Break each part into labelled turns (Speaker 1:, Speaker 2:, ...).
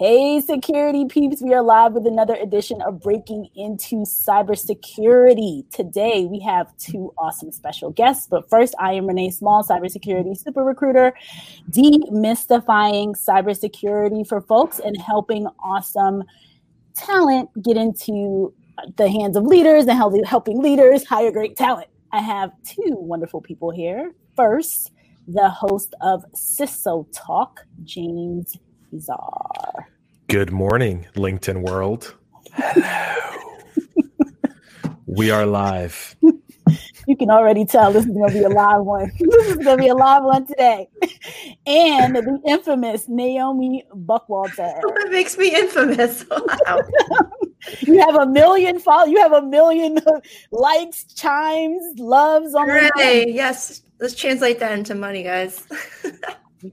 Speaker 1: Hey, security peeps, we are live with another edition of Breaking into Cybersecurity. Today, we have two awesome special guests. But first, I am Renee Small, cybersecurity super recruiter, demystifying cybersecurity for folks and helping awesome talent get into the hands of leaders and helping leaders hire great talent. I have two wonderful people here. First, the host of CISO Talk, James Azar.
Speaker 2: Good morning, LinkedIn world. Hello. we are live.
Speaker 1: You can already tell this is going to be a live one. this is going to be a live one today. And the infamous Naomi Buckwalter.
Speaker 3: What makes me infamous? Wow.
Speaker 1: you have a million follow. You have a million likes, chimes, loves on.
Speaker 3: Hooray! Yes, let's translate that into money, guys.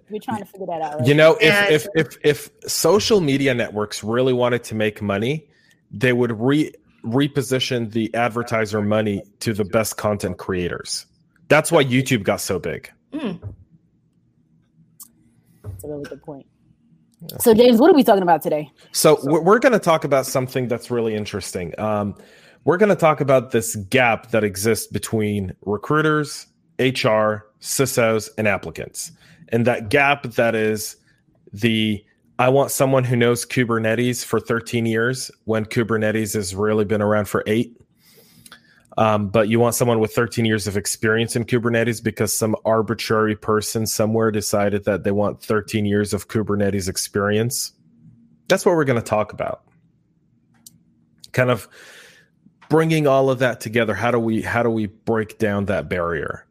Speaker 1: We're trying to figure that out. Right?
Speaker 2: You know, if, yeah, if if if social media networks really wanted to make money, they would re reposition the advertiser money to the best content creators. That's why YouTube got so big. Mm.
Speaker 1: That's a really good point. So, James, what are we talking about today?
Speaker 2: So, we're going to talk about something that's really interesting. Um, we're going to talk about this gap that exists between recruiters, HR, CISOs, and applicants and that gap that is the I want someone who knows Kubernetes for 13 years when Kubernetes has really been around for eight. Um, but you want someone with 13 years of experience in Kubernetes because some arbitrary person somewhere decided that they want 13 years of Kubernetes experience. That's what we're going to talk about. Kind of bringing all of that together. How do we how do we break down that barrier?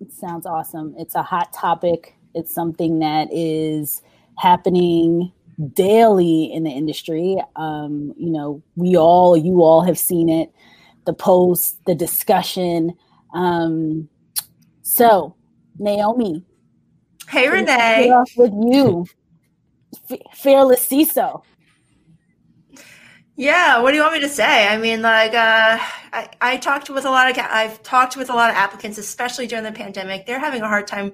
Speaker 1: It sounds awesome. It's a hot topic. It's something that is happening daily in the industry. Um, you know, we all, you all have seen it, the post, the discussion. Um, so, Naomi.
Speaker 3: Hey, Renee.
Speaker 1: Off with you, F- fearless CISO.
Speaker 3: Yeah, what do you want me to say? I mean, like, uh, I, I talked with a lot of, I've talked with a lot of applicants, especially during the pandemic. They're having a hard time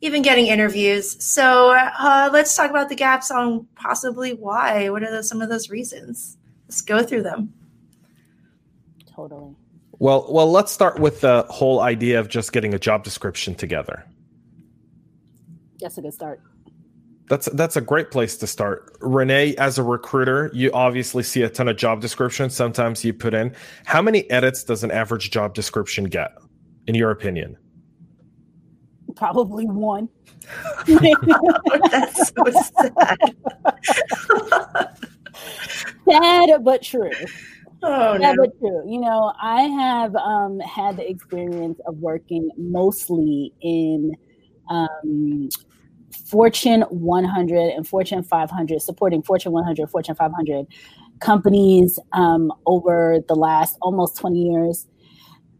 Speaker 3: even getting interviews. So uh, let's talk about the gaps on possibly why. What are the, some of those reasons? Let's go through them.
Speaker 1: Totally.
Speaker 2: Well, well, let's start with the whole idea of just getting a job description together.
Speaker 1: That's a good start.
Speaker 2: That's that's a great place to start. Renee, as a recruiter, you obviously see a ton of job descriptions. Sometimes you put in how many edits does an average job description get, in your opinion?
Speaker 1: Probably one.
Speaker 3: that's so sad.
Speaker 1: sad but true.
Speaker 3: Oh,
Speaker 1: yeah, no. but true. You know, I have um, had the experience of working mostly in um, Fortune 100 and Fortune 500, supporting Fortune 100, Fortune 500 companies um, over the last almost 20 years.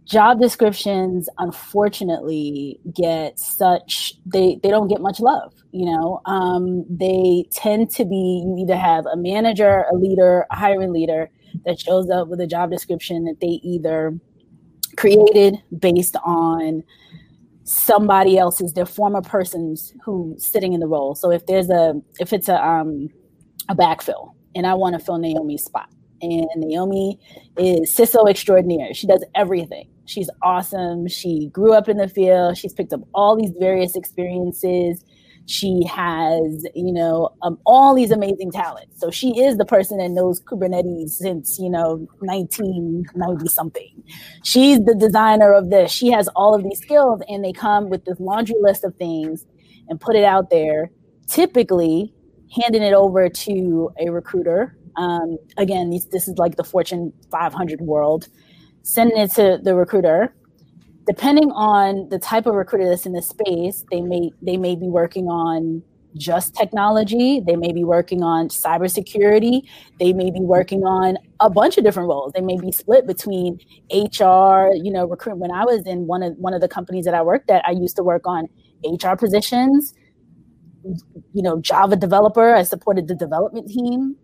Speaker 1: Job descriptions, unfortunately, get such they they don't get much love. You know, um, they tend to be you either have a manager, a leader, a hiring leader that shows up with a job description that they either created based on somebody else's their former persons who sitting in the role. So if there's a if it's a um a backfill and i want to fill naomi's spot. And naomi is ciso extraordinaire. She does everything. She's awesome. She grew up in the field. She's picked up all these various experiences she has, you know, um, all these amazing talents. So she is the person that knows Kubernetes since, you know, 1990 something. She's the designer of this. She has all of these skills, and they come with this laundry list of things and put it out there, typically handing it over to a recruiter. Um, again, this is like the Fortune 500 world, sending it to the recruiter depending on the type of recruiter that's in the space, they may they may be working on just technology. They may be working on cybersecurity. They may be working on a bunch of different roles. They may be split between HR, you know, recruit. When I was in one of one of the companies that I worked at, I used to work on HR positions. You know, Java developer. I supported the development team,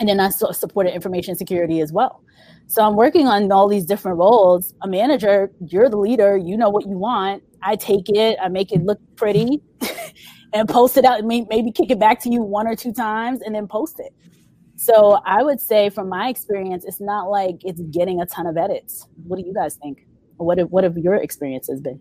Speaker 1: and then I supported information security as well. So I'm working on all these different roles. A manager, you're the leader, you know what you want. I take it, I make it look pretty. and post it out, maybe kick it back to you one or two times and then post it. So I would say, from my experience, it's not like it's getting a ton of edits. What do you guys think? What have, what have your experiences been?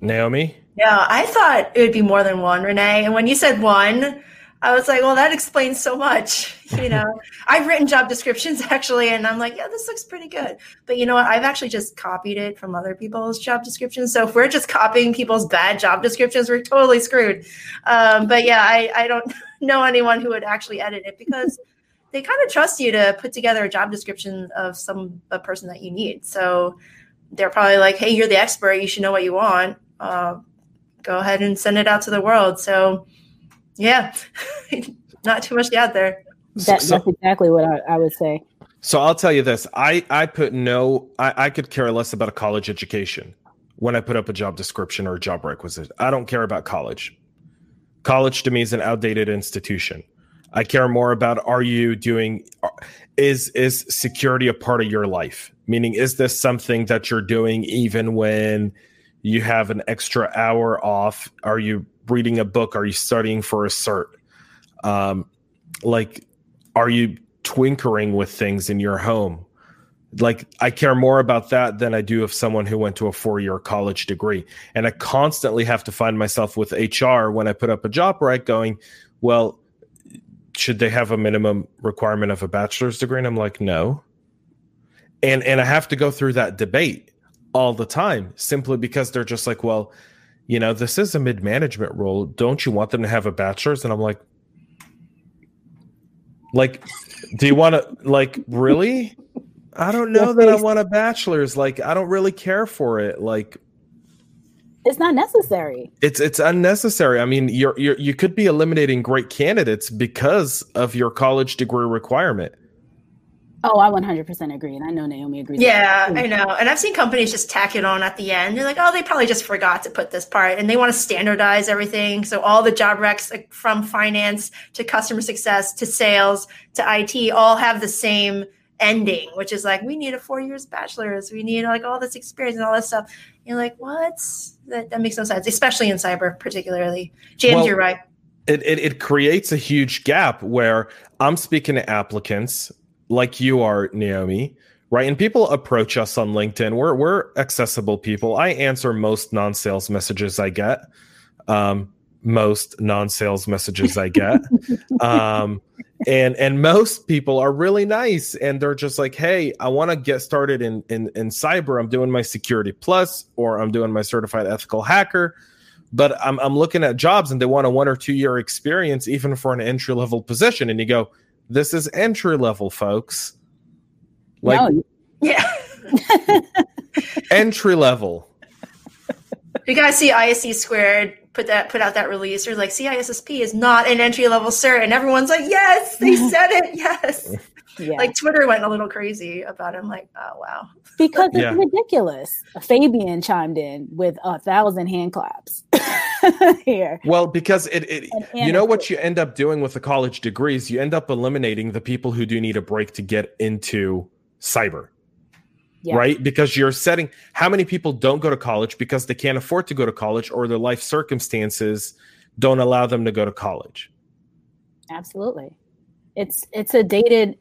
Speaker 2: Naomi?
Speaker 3: Yeah, I thought it would be more than one, Renee. And when you said one, I was like, well, that explains so much. You know, I've written job descriptions actually, and I'm like, yeah, this looks pretty good. But you know what? I've actually just copied it from other people's job descriptions. So if we're just copying people's bad job descriptions, we're totally screwed. Um, but yeah, I, I don't know anyone who would actually edit it because they kind of trust you to put together a job description of some a person that you need. So they're probably like, hey, you're the expert. You should know what you want. Uh, go ahead and send it out to the world. So yeah, not too much out there.
Speaker 1: That, so, that's exactly what I, I, would say.
Speaker 2: So I'll tell you this: I I put no, I, I could care less about a college education when I put up a job description or a job requisite. I don't care about college. College to me is an outdated institution. I care more about are you doing is is security a part of your life? Meaning is this something that you're doing even when you have an extra hour off? Are you reading a book? Are you studying for a cert? Um, like, are you twinkering with things in your home? Like, I care more about that than I do of someone who went to a four year college degree. And I constantly have to find myself with HR when I put up a job right going, well, should they have a minimum requirement of a bachelor's degree? And I'm like, no. And and I have to go through that debate all the time simply because they're just like, well, you know, this is a mid management role. Don't you want them to have a bachelor's? And I'm like, like, do you want to, like, really? I don't know that I want a bachelor's. Like, I don't really care for it. Like,
Speaker 1: it's not necessary.
Speaker 2: It's it's unnecessary. I mean, you're, you're you could be eliminating great candidates because of your college degree requirement.
Speaker 1: Oh, I 100% agree. And I know Naomi agrees.
Speaker 3: Yeah, I know. And I've seen companies just tack it on at the end. They're like, oh, they probably just forgot to put this part. And they want to standardize everything. So all the job recs from finance to customer success to sales to IT all have the same ending, which is like, we need a four years bachelor's. We need like all this experience and all this stuff. And you're like, what? That, that makes no sense, especially in cyber, particularly. James, well, you're right.
Speaker 2: It, it, it creates a huge gap where I'm speaking to applicants like you are, Naomi, right? And people approach us on LinkedIn. We're we're accessible people. I answer most non-sales messages I get. Um, most non-sales messages I get. um, and and most people are really nice and they're just like, hey, I want to get started in, in in cyber. I'm doing my security plus or I'm doing my certified ethical hacker. But I'm I'm looking at jobs and they want a one or two year experience even for an entry level position. And you go, this is entry level, folks. Like, no.
Speaker 3: yeah,
Speaker 2: entry level.
Speaker 3: You guys see ISC squared put that put out that release or like CISSP is not an entry level cert, and everyone's like, yes, they said it, yes. Yeah. Like Twitter went a little crazy about him. Like, oh wow,
Speaker 1: because it's yeah. ridiculous. Fabian chimed in with a thousand hand claps. here.
Speaker 2: Well, because it, it you know what you end up doing with the college degrees, you end up eliminating the people who do need a break to get into cyber. Yeah. Right? Because you're setting how many people don't go to college because they can't afford to go to college or their life circumstances don't allow them to go to college.
Speaker 1: Absolutely. It's it's a dated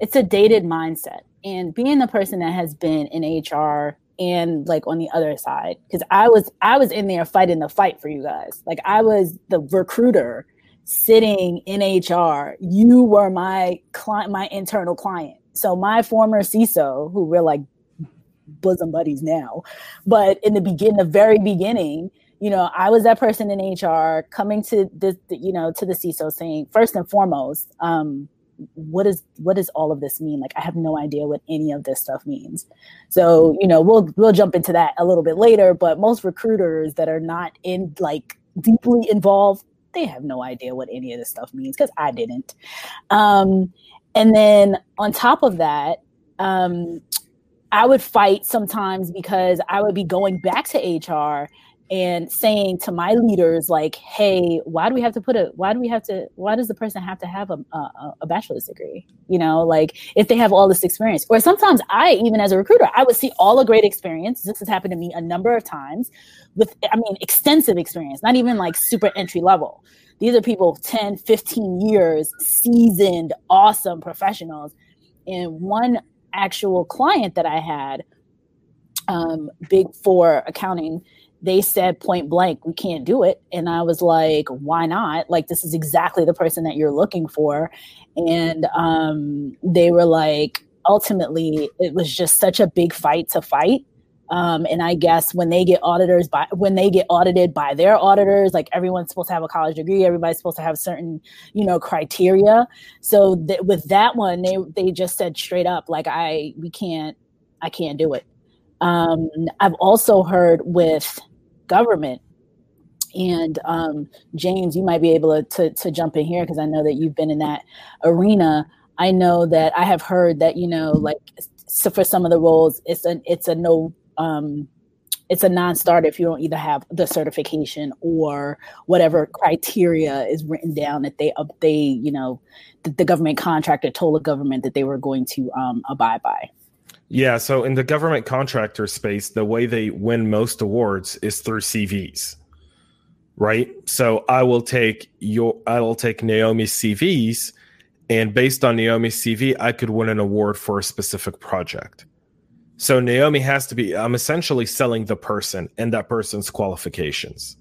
Speaker 1: it's a dated mindset. And being the person that has been in HR and like on the other side because i was i was in there fighting the fight for you guys. Like i was the recruiter sitting in hr you were my client my internal client. So my former ciso who we're like bosom buddies now but in the begin the very beginning you know i was that person in hr coming to this you know to the ciso saying first and foremost um what is what does all of this mean? Like i have no idea what any of this stuff means. So you know we'll we'll jump into that a little bit later but most recruiters that are not in like deeply involved they have no idea what any of this stuff means because i didn't. Um and then on top of that um i would fight sometimes because i would be going back to hr and saying to my leaders like hey why do we have to put a why do we have to why does the person have to have a, a, a, bachelor's degree? You know like if they have all this experience. Or sometimes i even as a recruiter i would see all a great experience. This has happened to me a number of times with i mean extensive experience not even like super entry level. These are people 10 15 years seasoned awesome professionals. And one actual client that i had um, big four accounting they said point blank, we can't do it. And I was like, why not? Like, this is exactly the person that you're looking for. And um, they were like, ultimately, it was just such a big fight to fight. Um, and I guess when they get auditors by when they get audited by their auditors, like everyone's supposed to have a college degree, everybody's supposed to have certain, you know, criteria. So th- with that one, they they just said straight up, like I we can't, I can't do it. Um, I've also heard with government, and um, James, you might be able to, to, jump in here because I know that you've been in that arena. I know that I have heard that you know, like so for some of the roles, it's a it's a no um, it's a non-starter if you don't either have the certification or whatever criteria is written down that they they you know the, the government contractor told the government that they were going to um, abide by.
Speaker 2: Yeah, so in the government contractor space, the way they win most awards is through CVs. Right? So I will take your I will take Naomi's CVs and based on Naomi's CV, I could win an award for a specific project. So Naomi has to be I'm essentially selling the person and that person's qualifications.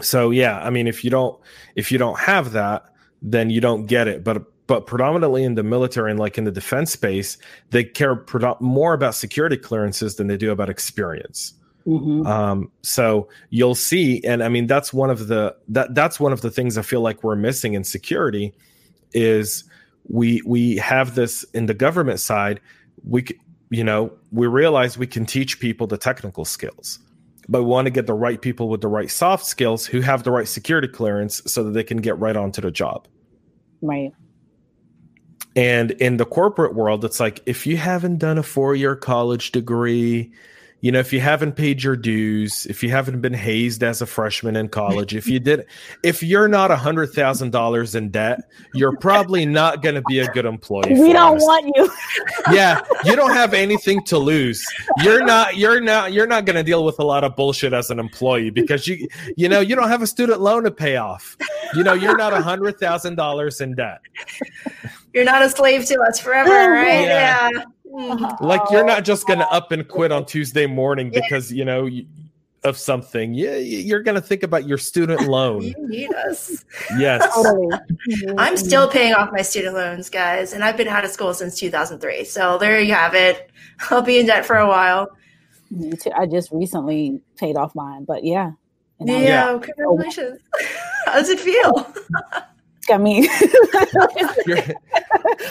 Speaker 2: So yeah, I mean if you don't if you don't have that, then you don't get it. But but predominantly in the military and like in the defense space, they care more about security clearances than they do about experience. Mm-hmm. Um, so you'll see, and I mean that's one of the that that's one of the things I feel like we're missing in security is we we have this in the government side. We you know we realize we can teach people the technical skills, but we want to get the right people with the right soft skills who have the right security clearance so that they can get right onto the job.
Speaker 1: Right.
Speaker 2: And in the corporate world, it's like if you haven't done a four year college degree, you know, if you haven't paid your dues, if you haven't been hazed as a freshman in college, if you did, if you're not a hundred thousand dollars in debt, you're probably not going to be a good employee.
Speaker 1: We don't us. want you.
Speaker 2: yeah, you don't have anything to lose. You're not. You're not. You're not going to deal with a lot of bullshit as an employee because you, you know, you don't have a student loan to pay off. You know, you're not a hundred thousand dollars in debt.
Speaker 3: You're not a slave to us forever, right? yeah. yeah.
Speaker 2: Mm-hmm. Like you're not just gonna up and quit on Tuesday morning because you know of something. Yeah, you're gonna think about your student loan.
Speaker 3: you need us.
Speaker 2: Yes.
Speaker 3: I'm still paying off my student loans, guys, and I've been out of school since 2003. So there you have it. I'll be in debt for a while.
Speaker 1: Me too. I just recently paid off mine, but yeah.
Speaker 3: Yeah, yeah, congratulations. How does it feel?
Speaker 1: I mean,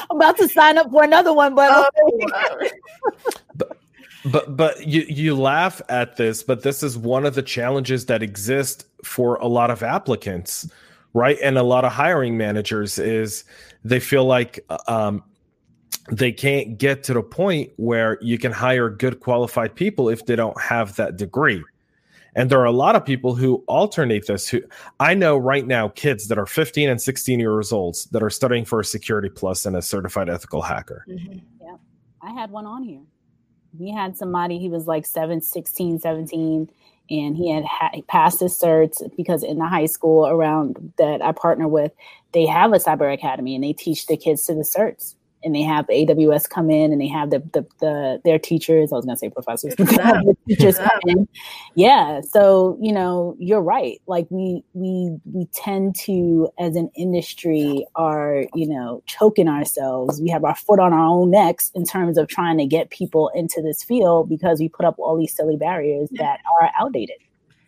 Speaker 1: I'm about to sign up for another one, but, oh,
Speaker 2: but but but you you laugh at this, but this is one of the challenges that exist for a lot of applicants, right? And a lot of hiring managers is they feel like um, they can't get to the point where you can hire good qualified people if they don't have that degree and there are a lot of people who alternate this. Who I know right now, kids that are 15 and 16 years old that are studying for a security plus and a certified ethical hacker.
Speaker 1: Mm-hmm. Yeah. I had one on here. We had somebody, he was like 7, 16, 17, and he had ha- passed his certs because in the high school around that I partner with, they have a cyber academy and they teach the kids to the certs and they have the AWS come in and they have the the, the their teachers. I was gonna say professors. teachers come in. Yeah. So you know, you're right. Like we we we tend to, as an industry, are you know choking ourselves. We have our foot on our own necks in terms of trying to get people into this field because we put up all these silly barriers that are outdated.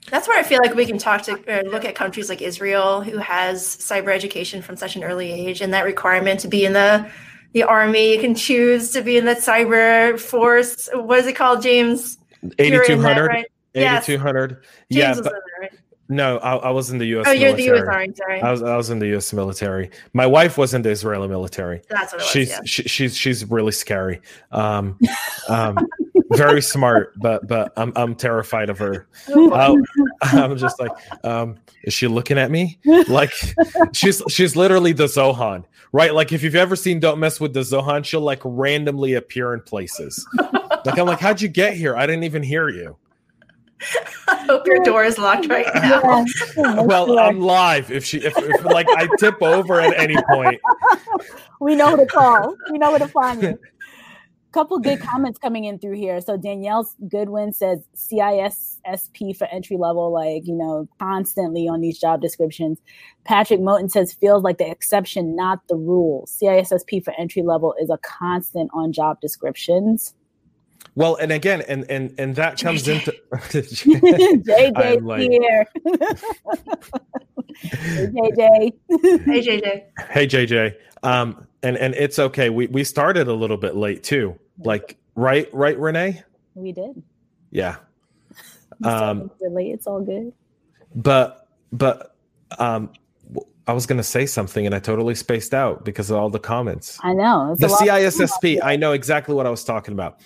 Speaker 3: That's where I feel like we can talk to look at countries like Israel, who has cyber education from such an early age, and that requirement to be in the the army. You can choose to be in the cyber force. What is it called, James?
Speaker 2: 8200. Right? 8200. Yes. Yeah. But, right? No, I, I, was in the U.S.
Speaker 3: Oh, you're the U.S. Army. Sorry,
Speaker 2: I was I was in the U.S. military. My wife was in the Israeli military.
Speaker 3: That's what it
Speaker 2: she's
Speaker 3: was, yeah.
Speaker 2: she, she's she's really scary. Um, um, very smart, but but I'm I'm terrified of her. Uh, I'm just like, um, is she looking at me? Like she's she's literally the Zohan, right? Like if you've ever seen Don't Mess with the Zohan, she'll like randomly appear in places. Like I'm like, how'd you get here? I didn't even hear you.
Speaker 3: I hope your door is locked right now.
Speaker 2: well, I'm live. If she, if, if like I tip over at any point,
Speaker 1: we know who to call. We know where to find you. Couple good comments coming in through here. So Danielle Goodwin says CISSP for entry level, like you know, constantly on these job descriptions. Patrick Moten says feels like the exception, not the rule. CISSP for entry level is a constant on job descriptions.
Speaker 2: Well, and again, and and and that comes into
Speaker 1: JJ like, here. hey, JJ.
Speaker 3: Hey JJ.
Speaker 2: Hey JJ. Um, and and it's okay. We we started a little bit late too. Like right, right, Renee.
Speaker 1: We did.
Speaker 2: Yeah.
Speaker 1: Um, late. It's all good.
Speaker 2: But but um, I was going to say something and I totally spaced out because of all the comments.
Speaker 1: I know.
Speaker 2: the CISSP, I know exactly what I was talking about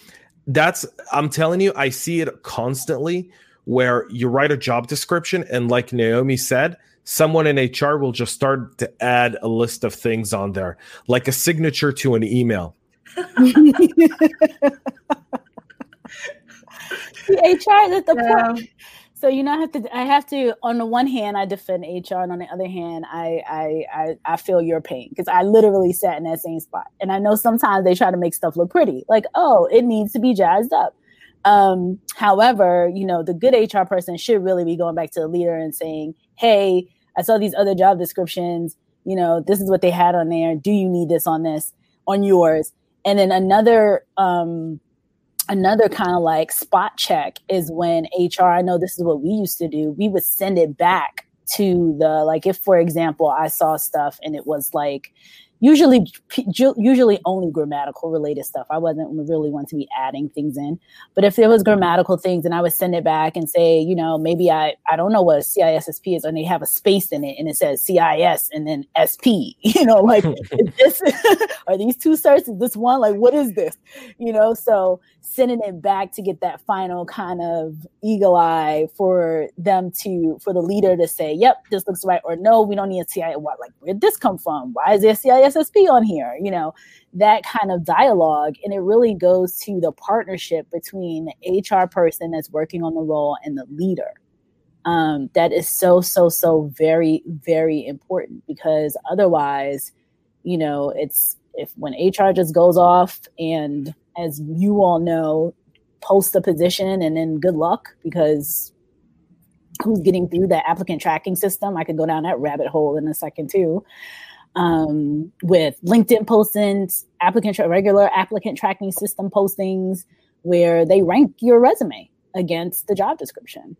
Speaker 2: that's I'm telling you, I see it constantly where you write a job description and like Naomi said, someone in HR will just start to add a list of things on there, like a signature to an email.
Speaker 1: HR is the yeah. point. So you know, I have to. I have to. On the one hand, I defend HR, and on the other hand, I I I, I feel your pain because I literally sat in that same spot. And I know sometimes they try to make stuff look pretty, like oh, it needs to be jazzed up. Um, however, you know, the good HR person should really be going back to the leader and saying, "Hey, I saw these other job descriptions. You know, this is what they had on there. Do you need this on this on yours?" And then another um, another kind of like spot check is when HR, I know this is what we used to do, we would send it back to the, like, if for example, I saw stuff and it was like, usually usually only grammatical related stuff. I wasn't really one to be adding things in. But if there was grammatical things and i would send it back and say you know maybe i i don't know what cissp is and they have a space in it and it says cis and then sp you know like this are these two certs is this one? Like what is this? You know so sending it back to get that final kind of eagle eye for them to for the leader to say yep this looks right or no we don't need a cis what like where'd this come from? Why is there cis SSP on here, you know, that kind of dialogue. And it really goes to the partnership between the HR person that's working on the role and the leader. Um, that is so, so, so very, very important because otherwise, you know, it's if when HR just goes off and as you all know, post a position and then good luck because who's getting through that applicant tracking system. I could go down that rabbit hole in a second too um, with LinkedIn postings, applicant regular applicant tracking system postings, where they rank your resume against the job description.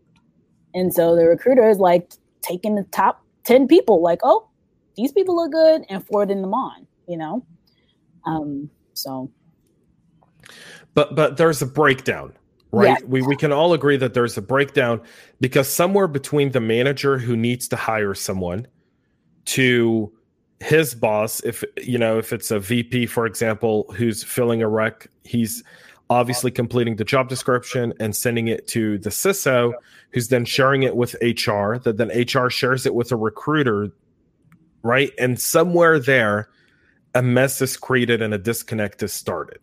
Speaker 1: And so the recruiter is like taking the top 10 people, like, oh, these people look good, and forwarding them on, you know? Um, so.
Speaker 2: But but there's a breakdown, right? We we can all agree that there's a breakdown because somewhere between the manager who needs to hire someone to his boss if you know if it's a vp for example who's filling a rec he's obviously completing the job description and sending it to the ciso who's then sharing it with hr that then hr shares it with a recruiter right and somewhere there a mess is created and a disconnect is started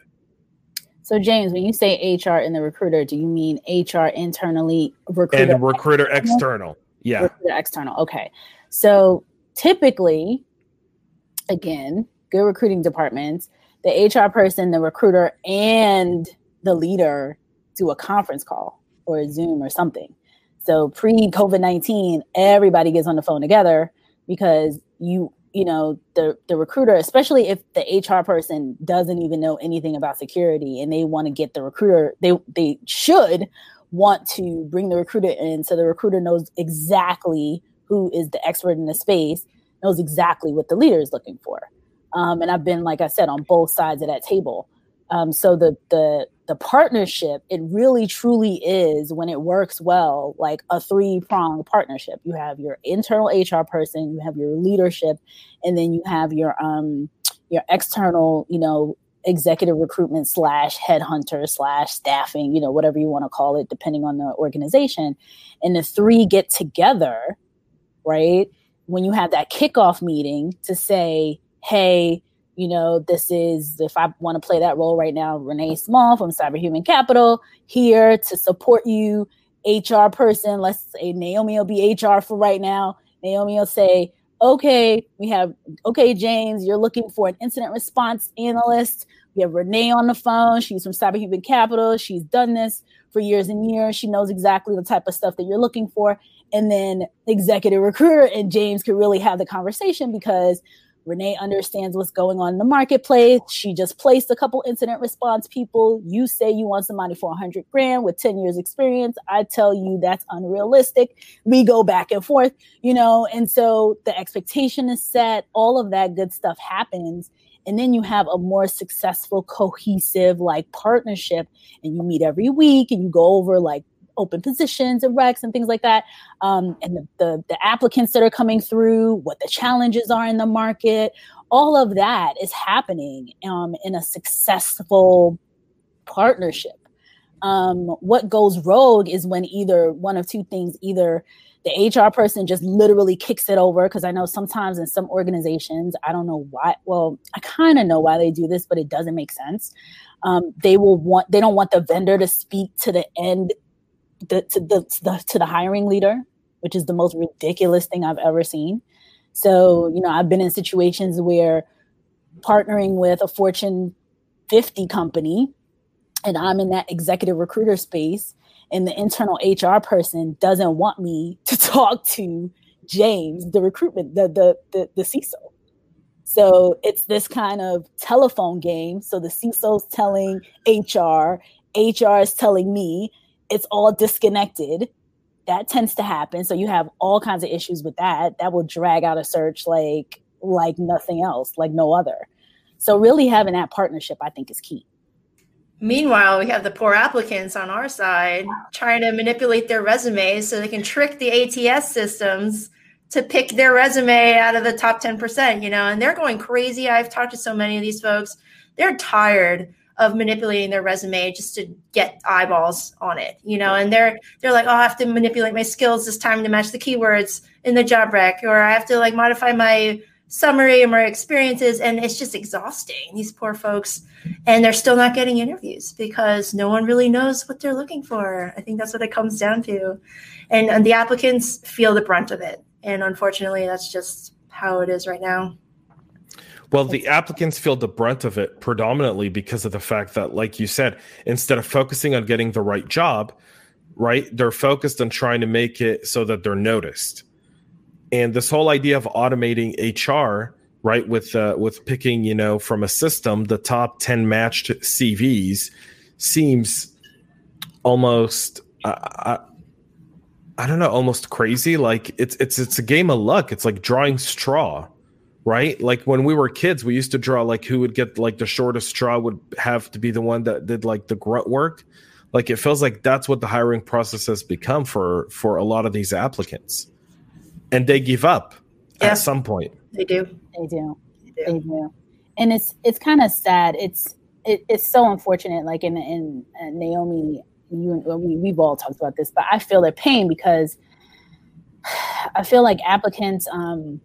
Speaker 1: so James, when you say HR and the recruiter, do you mean HR internally, recruiter
Speaker 2: and recruiter external? external. Yeah,
Speaker 1: recruiter external. Okay, so typically again, good recruiting departments, the HR person, the recruiter, and the leader do a conference call or a Zoom or something. So pre COVID 19, everybody gets on the phone together because you, you know, the, the recruiter, especially if the HR person doesn't even know anything about security and they want to get the recruiter, they, they should want to bring the recruiter in so the recruiter knows exactly who is the expert in the space knows exactly what the leader is looking for. Um, and I've been, like I said, on both sides of that table. Um, so the the the partnership, it really truly is when it works well, like a three pronged partnership. You have your internal HR person, you have your leadership, and then you have your um your external, you know, executive recruitment slash headhunter slash staffing, you know, whatever you want to call it, depending on the organization. And the three get together, right? When you have that kickoff meeting to say, hey, you know, this is if I want to play that role right now, Renee Small from Cyber Human Capital here to support you, HR person. Let's say Naomi will be HR for right now. Naomi will say, okay, we have, okay, James, you're looking for an incident response analyst. We have Renee on the phone. She's from Cyber Human Capital. She's done this for years and years. She knows exactly the type of stuff that you're looking for. And then executive recruiter and James could really have the conversation because Renee understands what's going on in the marketplace. She just placed a couple incident response people. You say you want somebody for 100 grand with 10 years experience. I tell you that's unrealistic. We go back and forth, you know, and so the expectation is set. All of that good stuff happens. And then you have a more successful, cohesive like partnership, and you meet every week and you go over like open positions and recs and things like that, um, and the, the, the applicants that are coming through, what the challenges are in the market, all of that is happening um, in a successful partnership. Um, what goes rogue is when either one of two things, either the HR person just literally kicks it over because I know sometimes in some organizations, I don't know why. Well, I kind of know why they do this, but it doesn't make sense. Um, they will want they don't want the vendor to speak to the end the, to the, to the to the hiring leader, which is the most ridiculous thing I've ever seen. So, you know, I've been in situations where partnering with a Fortune 50 company and I'm in that executive recruiter space and the internal HR person doesn't want me to talk to James, the recruitment, the the the, the CISO. So it's this kind of telephone game. So the CISO's telling HR, HR is telling me, it's all disconnected. That tends to happen. So you have all kinds of issues with that. That will drag out a search like like nothing else, like no other. So really having that partnership, I think, is key.
Speaker 3: Meanwhile, we have the poor applicants on our side trying to manipulate their resumes so they can trick the ATS systems to pick their resume out of the top 10%, you know, and they're going crazy. I've talked to so many of these folks. They're tired of manipulating their resume just to get eyeballs on it, you know, and they're they're like, oh, I have to manipulate my skills this time to match the keywords in the job rec, or I have to like modify my summary or my experiences, and it's just exhausting. These poor folks, and they're still not getting interviews because no one really knows what they're looking for. I think that's what it comes down to, and, and the applicants feel the brunt of it, and unfortunately, that's just how it is right now.
Speaker 2: Well, the applicants feel the brunt of it predominantly because of the fact that, like you said, instead of focusing on getting the right job, right, they're focused on trying to make it so that they're noticed. And this whole idea of automating HR, right, with uh, with picking, you know, from a system the top ten matched CVs, seems almost. Uh, I, I don't know, almost crazy. Like it's it's it's a game of luck. It's like drawing straw right? Like when we were kids, we used to draw like who would get like the shortest straw would have to be the one that did like the grunt work. Like it feels like that's what the hiring process has become for for a lot of these applicants, and they give up yeah. at some point.
Speaker 3: They do.
Speaker 1: They do. They do. They do. And it's it's kind of sad. It's it, it's so unfortunate. Like in in uh, Naomi, you and we we've all talked about this, but I feel their pain because I feel like applicants. um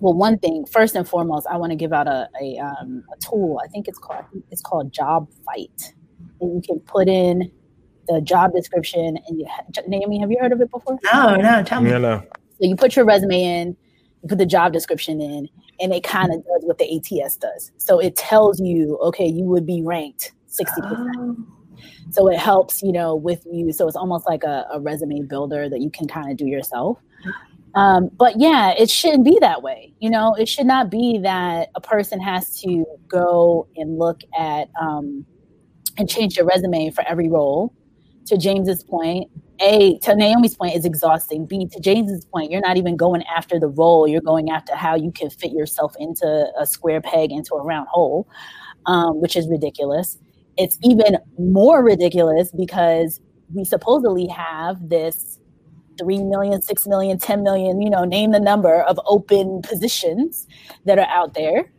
Speaker 1: well, one thing first and foremost, I want to give out a a, um, a tool. I think it's called it's called Job Fight, and you can put in the job description. And you, Naomi, have you heard of it before?
Speaker 3: No, no, tell me.
Speaker 2: Yeah, no.
Speaker 1: So you put your resume in, you put the job description in, and it kind of does what the ATS does. So it tells you, okay, you would be ranked sixty percent. Oh. So it helps, you know, with you. So it's almost like a, a resume builder that you can kind of do yourself. Um, but yeah, it shouldn't be that way. You know, it should not be that a person has to go and look at um, and change their resume for every role. To James's point, A, to Naomi's point, is exhausting. B, to James's point, you're not even going after the role. You're going after how you can fit yourself into a square peg into a round hole, um, which is ridiculous. It's even more ridiculous because we supposedly have this 3 million, 6 million, 10 million, you know, name the number of open positions that are out there.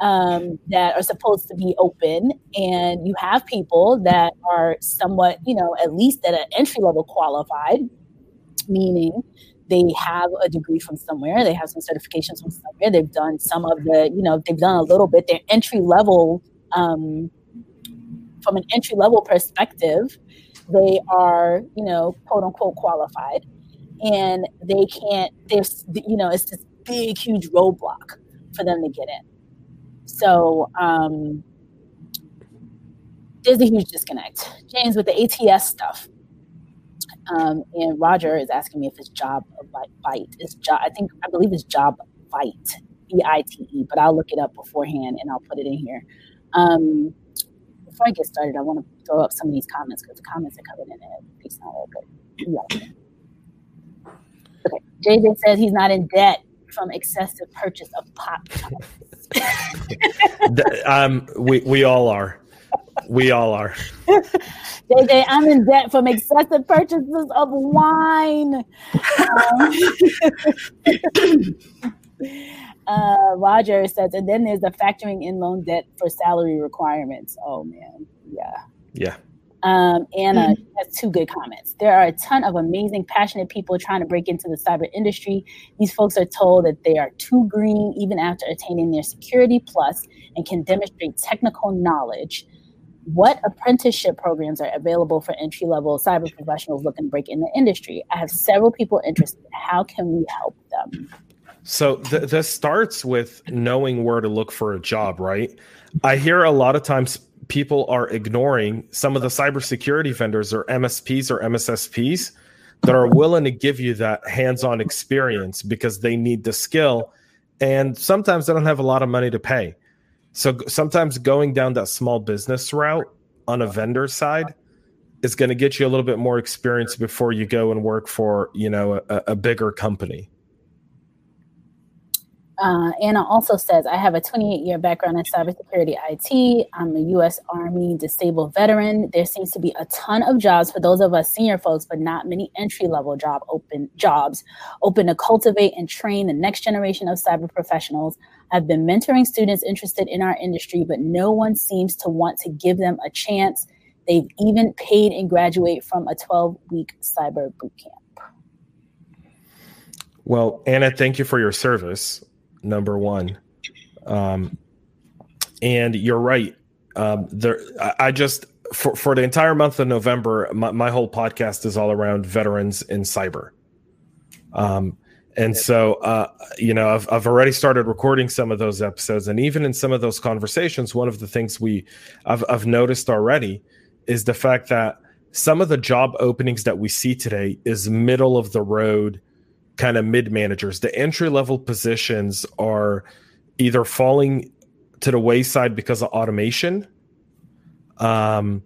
Speaker 1: um, that are supposed to be open, and you have people that are somewhat, you know, at least at an entry level qualified, meaning they have a degree from somewhere, they have some certifications from somewhere, they've done some of the, you know, they've done a little bit. They're entry level, um, from an entry level perspective, they are, you know, quote unquote qualified, and they can't. There's, you know, it's this big, huge roadblock for them to get in. So um, there's a huge disconnect. James, with the ATS stuff, um, and Roger is asking me if it's job bite. It's job. I think I believe it's job fight, B I T E. But I'll look it up beforehand and I'll put it in here. Um, before I get started, I want to throw up some of these comments because the comments are coming in and they sound all good. Yeah. Okay. JJ says he's not in debt from excessive purchase of pop
Speaker 2: um, we we all are. We all are.
Speaker 1: JJ, I'm in debt from excessive purchases of wine. Um, uh, Roger says, and then there's the factoring in loan debt for salary requirements. Oh man, yeah,
Speaker 2: yeah.
Speaker 1: Um, Anna mm-hmm. has two good comments. There are a ton of amazing, passionate people trying to break into the cyber industry. These folks are told that they are too green even after attaining their Security Plus and can demonstrate technical knowledge. What apprenticeship programs are available for entry level cyber professionals looking to break in the industry? I have several people interested. How can we help them?
Speaker 2: So th- this starts with knowing where to look for a job, right? I hear a lot of times people are ignoring some of the cybersecurity vendors or MSPs or MSSPs that are willing to give you that hands-on experience because they need the skill and sometimes they don't have a lot of money to pay. So sometimes going down that small business route on a vendor side is going to get you a little bit more experience before you go and work for, you know, a, a bigger company.
Speaker 1: Uh, Anna also says, I have a 28 year background in cybersecurity IT. I'm a U.S. Army disabled veteran. There seems to be a ton of jobs for those of us senior folks, but not many entry level job open jobs open to cultivate and train the next generation of cyber professionals. I've been mentoring students interested in our industry, but no one seems to want to give them a chance. They've even paid and graduate from a 12 week cyber boot camp.
Speaker 2: Well, Anna, thank you for your service number one. Um, and you're right. Um, there, I just for for the entire month of November, my, my whole podcast is all around veterans in cyber. Um, and so, uh, you know, I've, I've already started recording some of those episodes, and even in some of those conversations, one of the things we I've, I've noticed already is the fact that some of the job openings that we see today is middle of the road kind of mid managers. The entry level positions are either falling to the wayside because of automation, um,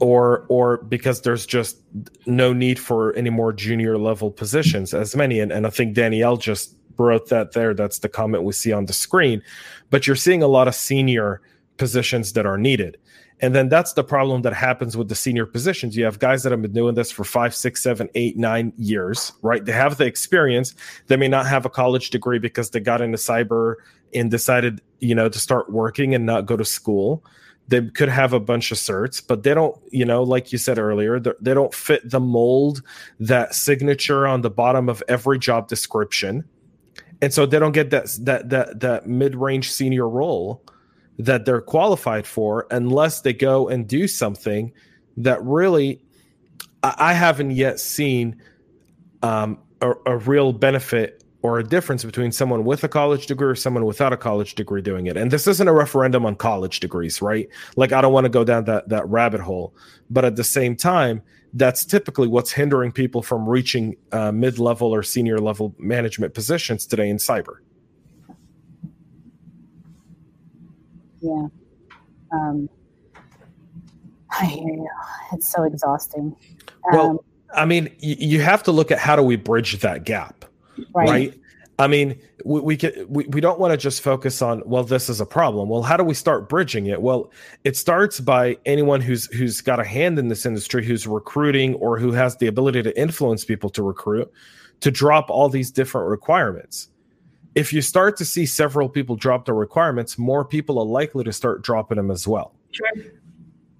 Speaker 2: or or because there's just no need for any more junior level positions as many. And, and I think Danielle just wrote that there. That's the comment we see on the screen. But you're seeing a lot of senior positions that are needed. And then that's the problem that happens with the senior positions. You have guys that have been doing this for five, six, seven, eight, nine years, right? They have the experience. They may not have a college degree because they got into cyber and decided, you know, to start working and not go to school. They could have a bunch of certs, but they don't, you know, like you said earlier, they don't fit the mold, that signature on the bottom of every job description. And so they don't get that that that that mid-range senior role that they're qualified for unless they go and do something that really I haven't yet seen um, a, a, real benefit or a difference between someone with a college degree or someone without a college degree doing it. And this isn't a referendum on college degrees, right? Like I don't want to go down that that rabbit hole, but at the same time, that's typically what's hindering people from reaching uh, mid-level or senior level management positions today in cyber.
Speaker 1: Yeah. Um, I hear you. It's so exhausting.
Speaker 2: Well, um, I mean, you have to look at how do we bridge that gap, right? right? I mean, we we, can, we, we don't want to just focus on well, this is a problem. Well, how do we start bridging it? Well, it starts by anyone who's who's got a hand in this industry, who's recruiting or who has the ability to influence people to recruit, to drop all these different requirements if you start to see several people drop their requirements, more people are likely to start dropping them as well.
Speaker 3: Sure.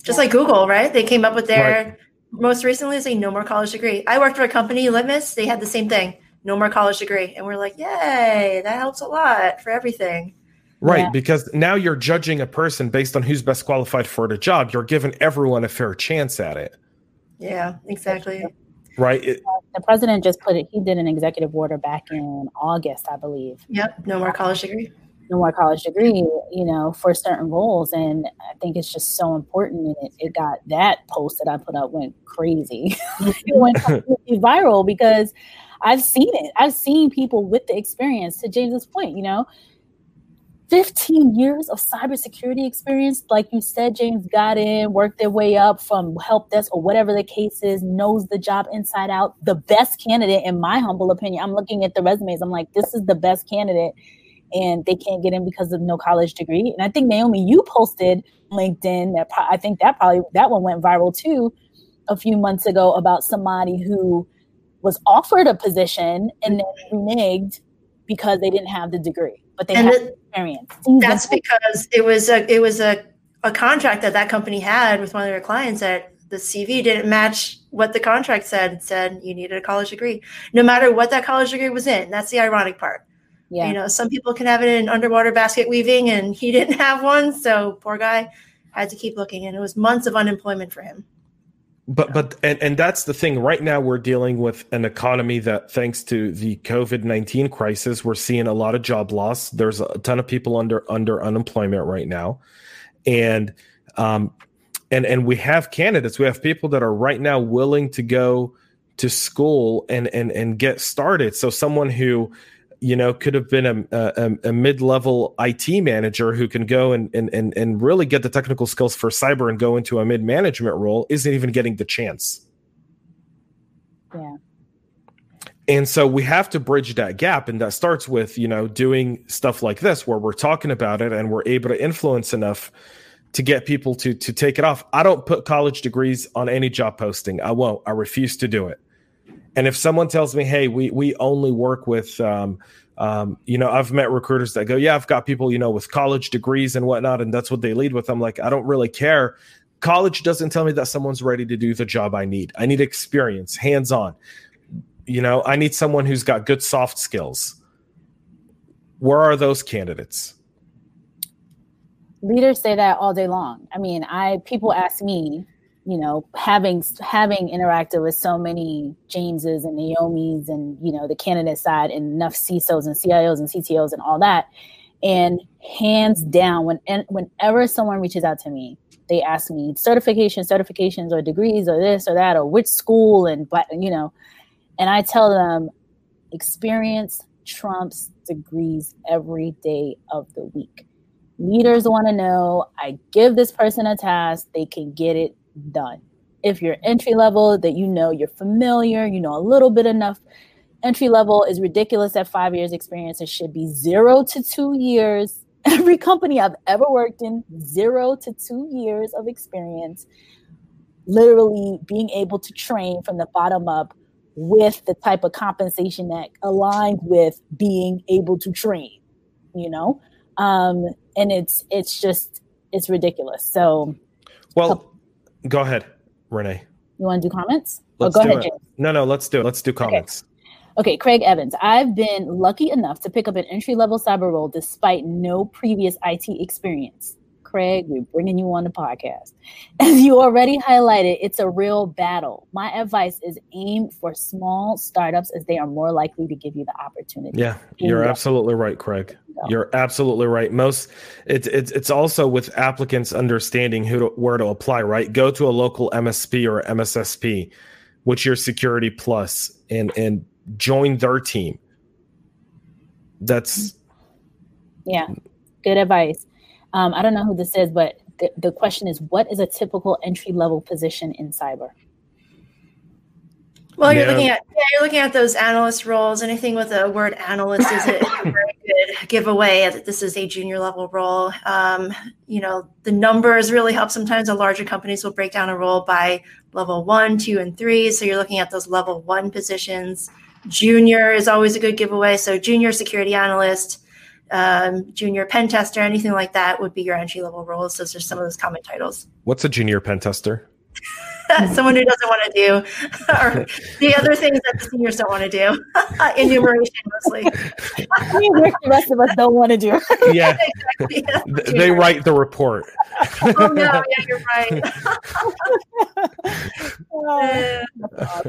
Speaker 3: Just like Google, right? They came up with their right. most recently say no more college degree. I worked for a company, Litmus, they had the same thing, no more college degree. And we're like, yay, that helps a lot for everything.
Speaker 2: Right, yeah. because now you're judging a person based on who's best qualified for the job. You're giving everyone a fair chance at it.
Speaker 3: Yeah, exactly.
Speaker 2: Right. It, uh,
Speaker 1: the president just put it, he did an executive order back in August, I believe.
Speaker 3: Yep, no more college degree.
Speaker 1: No more college degree, you know, for certain roles. And I think it's just so important. And it, it got that post that I put up went crazy. it went viral because I've seen it. I've seen people with the experience, to James's point, you know, 15 years of cybersecurity experience. Like you said, James got in, worked their way up from help desk or whatever the case is, knows the job inside out. The best candidate, in my humble opinion. I'm looking at the resumes. I'm like, this is the best candidate. And they can't get in because of no college degree. And I think Naomi, you posted LinkedIn that pro- I think that probably that one went viral too a few months ago about somebody who was offered a position and then mm-hmm. reneged because they didn't have the degree but they and the, experience.
Speaker 3: That's because it was a it was a, a contract that that company had with one of their clients that the CV didn't match what the contract said. It said you needed a college degree, no matter what that college degree was in. That's the ironic part. Yeah. You know, some people can have it in underwater basket weaving, and he didn't have one, so poor guy had to keep looking, and it was months of unemployment for him
Speaker 2: but but and, and that's the thing. Right now we're dealing with an economy that thanks to the covid-19 crisis we're seeing a lot of job loss. There's a ton of people under under unemployment right now. And um and and we have candidates. We have people that are right now willing to go to school and and and get started. So someone who you know, could have been a, a, a mid-level IT manager who can go and, and and and really get the technical skills for cyber and go into a mid-management role isn't even getting the chance.
Speaker 1: Yeah.
Speaker 2: And so we have to bridge that gap, and that starts with you know doing stuff like this where we're talking about it and we're able to influence enough to get people to to take it off. I don't put college degrees on any job posting. I won't. I refuse to do it. And if someone tells me, "Hey, we we only work with," um, um, you know, I've met recruiters that go, "Yeah, I've got people, you know, with college degrees and whatnot, and that's what they lead with." I'm like, I don't really care. College doesn't tell me that someone's ready to do the job I need. I need experience, hands on. You know, I need someone who's got good soft skills. Where are those candidates?
Speaker 1: Leaders say that all day long. I mean, I people ask me, you know, having having interacted with so many Jameses and Naomi's and you know the candidate side and enough CISOs and CIOs and CTOs and all that, and hands down, when whenever someone reaches out to me, they ask me certification, certifications, or degrees, or this or that, or which school, and but you know, and I tell them, experience trumps degrees every day of the week. Leaders want to know. I give this person a task, they can get it done. If you're entry level, that you know you're familiar, you know a little bit enough. Entry level is ridiculous at five years experience. It should be zero to two years. Every company I've ever worked in, zero to two years of experience. Literally being able to train from the bottom up with the type of compensation that aligns with being able to train, you know? Um, and it's it's just it's ridiculous. So
Speaker 2: well Go ahead, Renee.
Speaker 1: You want to do comments?
Speaker 2: Oh, let's oh, go ahead, James. No, no, let's do it. Let's do comments.
Speaker 1: Okay. okay, Craig Evans. I've been lucky enough to pick up an entry level cyber role despite no previous IT experience. Craig, we're bringing you on the podcast. As you already highlighted, it's a real battle. My advice is aim for small startups as they are more likely to give you the opportunity.
Speaker 2: Yeah, you're absolutely right, Craig. You're absolutely right. Most it's it's it's also with applicants understanding who to, where to apply. Right, go to a local MSP or MSSP, which your Security Plus, and and join their team. That's
Speaker 1: yeah, good advice. Um, I don't know who this is, but the, the question is, what is a typical entry level position in cyber?
Speaker 3: Well, you're yeah. looking at yeah, you're looking at those analyst roles. Anything with the word analyst is a, a very good giveaway that this is a junior level role. Um, you know, the numbers really help. Sometimes the larger companies will break down a role by level one, two, and three. So you're looking at those level one positions. Junior is always a good giveaway. So junior security analyst, um, junior pen tester, anything like that would be your entry level roles. Those are some of those common titles.
Speaker 2: What's a junior pen tester?
Speaker 3: Someone who doesn't want to do, or the other things that the seniors don't want to do, enumeration mostly.
Speaker 1: the rest of us don't want to do.
Speaker 2: Yeah, exactly. they write the report.
Speaker 3: oh no! Yeah, you're right.
Speaker 2: uh,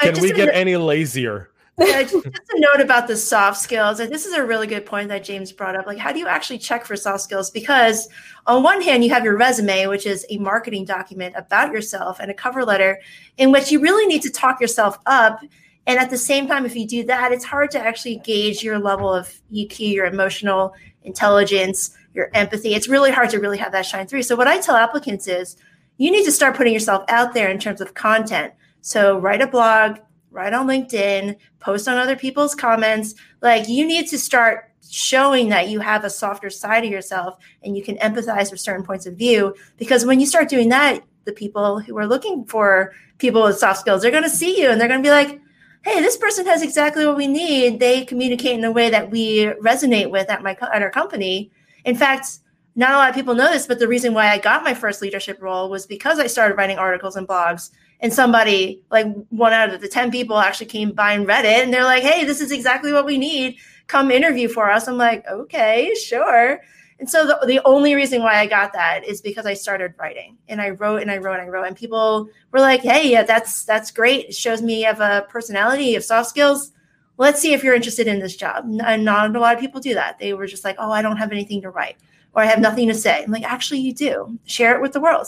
Speaker 2: Can we get any lazier?
Speaker 3: Yeah, just, a note about the soft skills. This is a really good point that James brought up. Like, how do you actually check for soft skills? Because on one hand, you have your resume, which is a marketing document about yourself, and a cover letter in which you really need to talk yourself up. And at the same time, if you do that, it's hard to actually gauge your level of EQ, your emotional intelligence, your empathy. It's really hard to really have that shine through. So, what I tell applicants is you need to start putting yourself out there in terms of content. So, write a blog, write on LinkedIn, post on other people's comments. Like you need to start showing that you have a softer side of yourself and you can empathize with certain points of view. Because when you start doing that, the people who are looking for people with soft skills, they're going to see you and they're going to be like, hey, this person has exactly what we need. They communicate in a way that we resonate with at my at our company. In fact, not a lot of people know this, but the reason why I got my first leadership role was because I started writing articles and blogs and somebody like one out of the 10 people actually came by and read it and they're like hey this is exactly what we need. Come interview for us. I'm like okay sure. And so the, the only reason why i got that is because i started writing and i wrote and i wrote and i wrote and people were like hey yeah that's that's great. It shows me you have a personality you have soft skills. Let's see if you're interested in this job. And not a lot of people do that. They were just like oh i don't have anything to write or i have nothing to say. I'm like actually you do. Share it with the world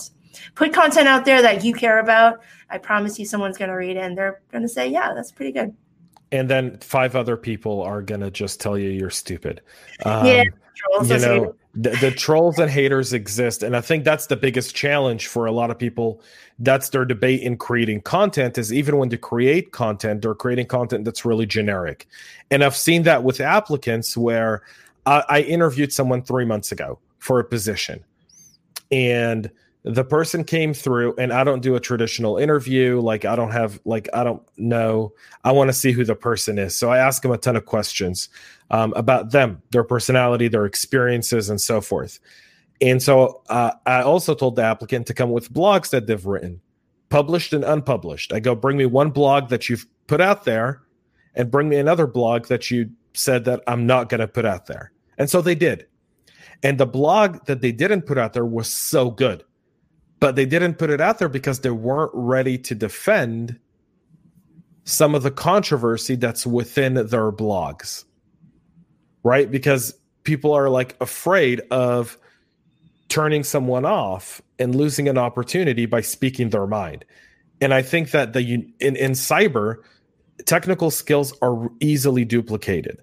Speaker 3: put content out there that you care about. I promise you, someone's going to read it and they're going to say, yeah, that's pretty good.
Speaker 2: And then five other people are going to just tell you you're stupid.
Speaker 3: Um, yeah.
Speaker 2: You know, the, the trolls and haters exist. And I think that's the biggest challenge for a lot of people. That's their debate in creating content is even when they create content, they're creating content that's really generic. And I've seen that with applicants where I, I interviewed someone three months ago for a position. And the person came through and i don't do a traditional interview. Like i don't have like i don't know. I want to see who the person is. So i ask them a ton of questions um, about them their personality their experiences and so forth. And so uh, i also told the applicant to come with blogs that they've written published and unpublished. I go bring me one blog that you've put out there and bring me another blog that you said that i'm not going to put out there. And so they did. And the blog that they didn't put out there was so good but they didn't put it out there because they weren't ready to defend some of the controversy that's within their blogs right? Because people are like afraid of turning someone off and losing an opportunity by speaking their mind. And i think that the in, in cyber technical skills are easily duplicated.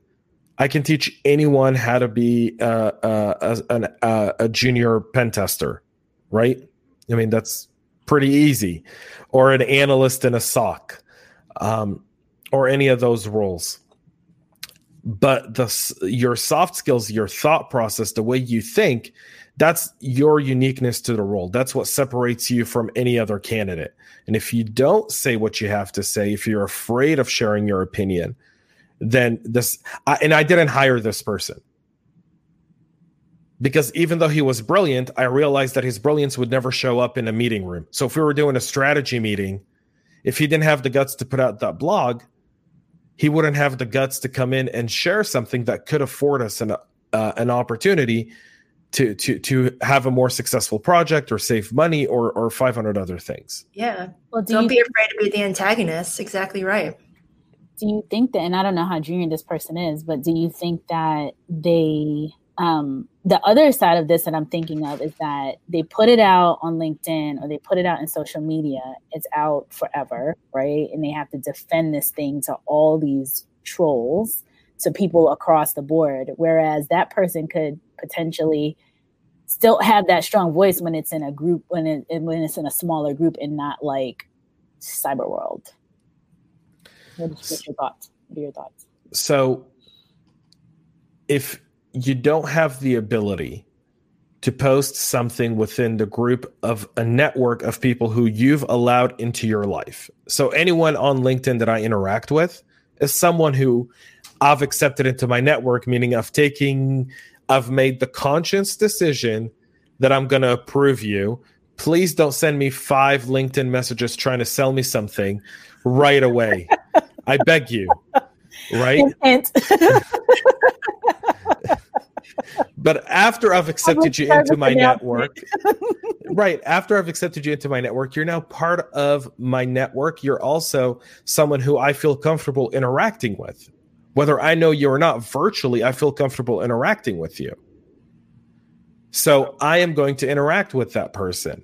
Speaker 2: I can teach anyone how to be uh, a, a, a junior pen tester right I mean, that's pretty easy. Or an analyst in a SOC, um, or any of those roles. But the your soft skills, your thought process, the way you think, that's your uniqueness to the role. That's what separates you from any other candidate. And if you don't say what you have to say, if you're afraid of sharing your opinion, then this I, and I didn't hire this person because even though he was brilliant, I realized that his brilliance would never show up in a meeting room. So if we were doing a strategy meeting, if he didn't have the guts to put out that blog, he wouldn't have the guts to come in and share something that could afford us an uh, an opportunity to to to have a more successful project or save money or or 500 other things.
Speaker 3: Yeah. Well, do not be afraid to be the antagonist. Exactly right.
Speaker 1: Do you think that and I don't know how junior this person is, but do you think that they um, the other side of this that I'm thinking of is that they put it out on LinkedIn or they put it out in social media. It's out forever, right? And they have to defend this thing to all these trolls, to people across the board. Whereas that person could potentially still have that strong voice when it's in a group, when it when it's in a smaller group, and not like cyber world. What's your thoughts? What are your thoughts?
Speaker 2: So, if you don't have the ability to post something within the group of a network of people who you've allowed into your life. So anyone on LinkedIn that I interact with, is someone who I've accepted into my network, meaning I've taken, I've made the conscious decision that I'm going to approve you. Please don't send me five LinkedIn messages trying to sell me something right away. I beg you. Right? but after I've accepted you into my network, right? After I've accepted you into my network, you're now part of my network. You're also someone who I feel comfortable interacting with. Whether I know you or not, virtually, I feel comfortable interacting with you. So I am going to interact with that person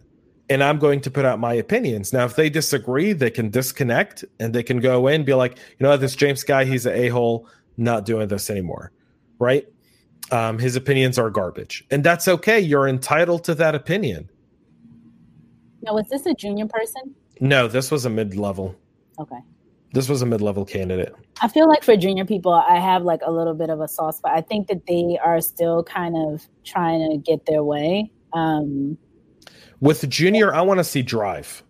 Speaker 2: and I'm going to put out my opinions. Now, if they disagree, they can disconnect and they can go away and be like, you know, this James guy, he's an a hole, not doing this anymore. Right. Um, his opinions are garbage. And that's okay. You're entitled to that opinion.
Speaker 1: Now, was this a junior person?
Speaker 2: No, this was a mid level.
Speaker 1: Okay.
Speaker 2: This was a mid level candidate.
Speaker 1: I feel like for junior people, I have like a little bit of a soft spot. I think that they are still kind of trying to get their way. Um,
Speaker 2: With junior, I want to see drive.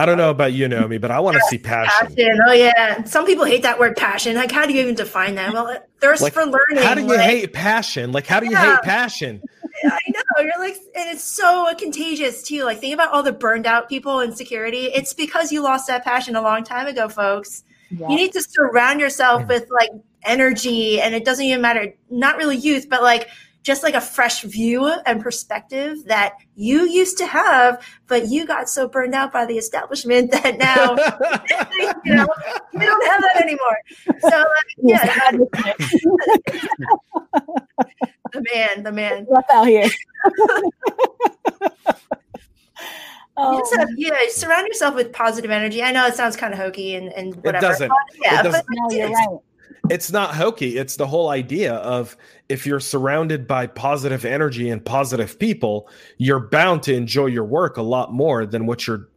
Speaker 2: I don't know about you, Naomi, but I want to see passion.
Speaker 3: passion. Oh yeah, some people hate that word passion. Like, how do you even define that? Well, thirst
Speaker 2: like,
Speaker 3: for learning.
Speaker 2: How do you hate passion? Like, how do you yeah. hate passion?
Speaker 3: I know you're like, and it's so contagious too. Like, think about all the burned out people in security. It's because you lost that passion a long time ago, folks. Yeah. You need to surround yourself with like energy, and it doesn't even matter. Not really youth, but like just like a fresh view and perspective that you used to have, but you got so burned out by the establishment that now you know you don't have that anymore. So uh, yeah, the man, the man,
Speaker 1: rough out here.
Speaker 3: Um, you just have, yeah, surround yourself with positive energy. I know it sounds kind of hokey and, and whatever.
Speaker 2: It doesn't.
Speaker 3: yeah,
Speaker 2: it doesn't.
Speaker 3: but
Speaker 1: no, you're right.
Speaker 2: It's not hokey. It's the whole idea of if you're surrounded by positive energy and positive people, you're bound to enjoy your work a lot more than what you're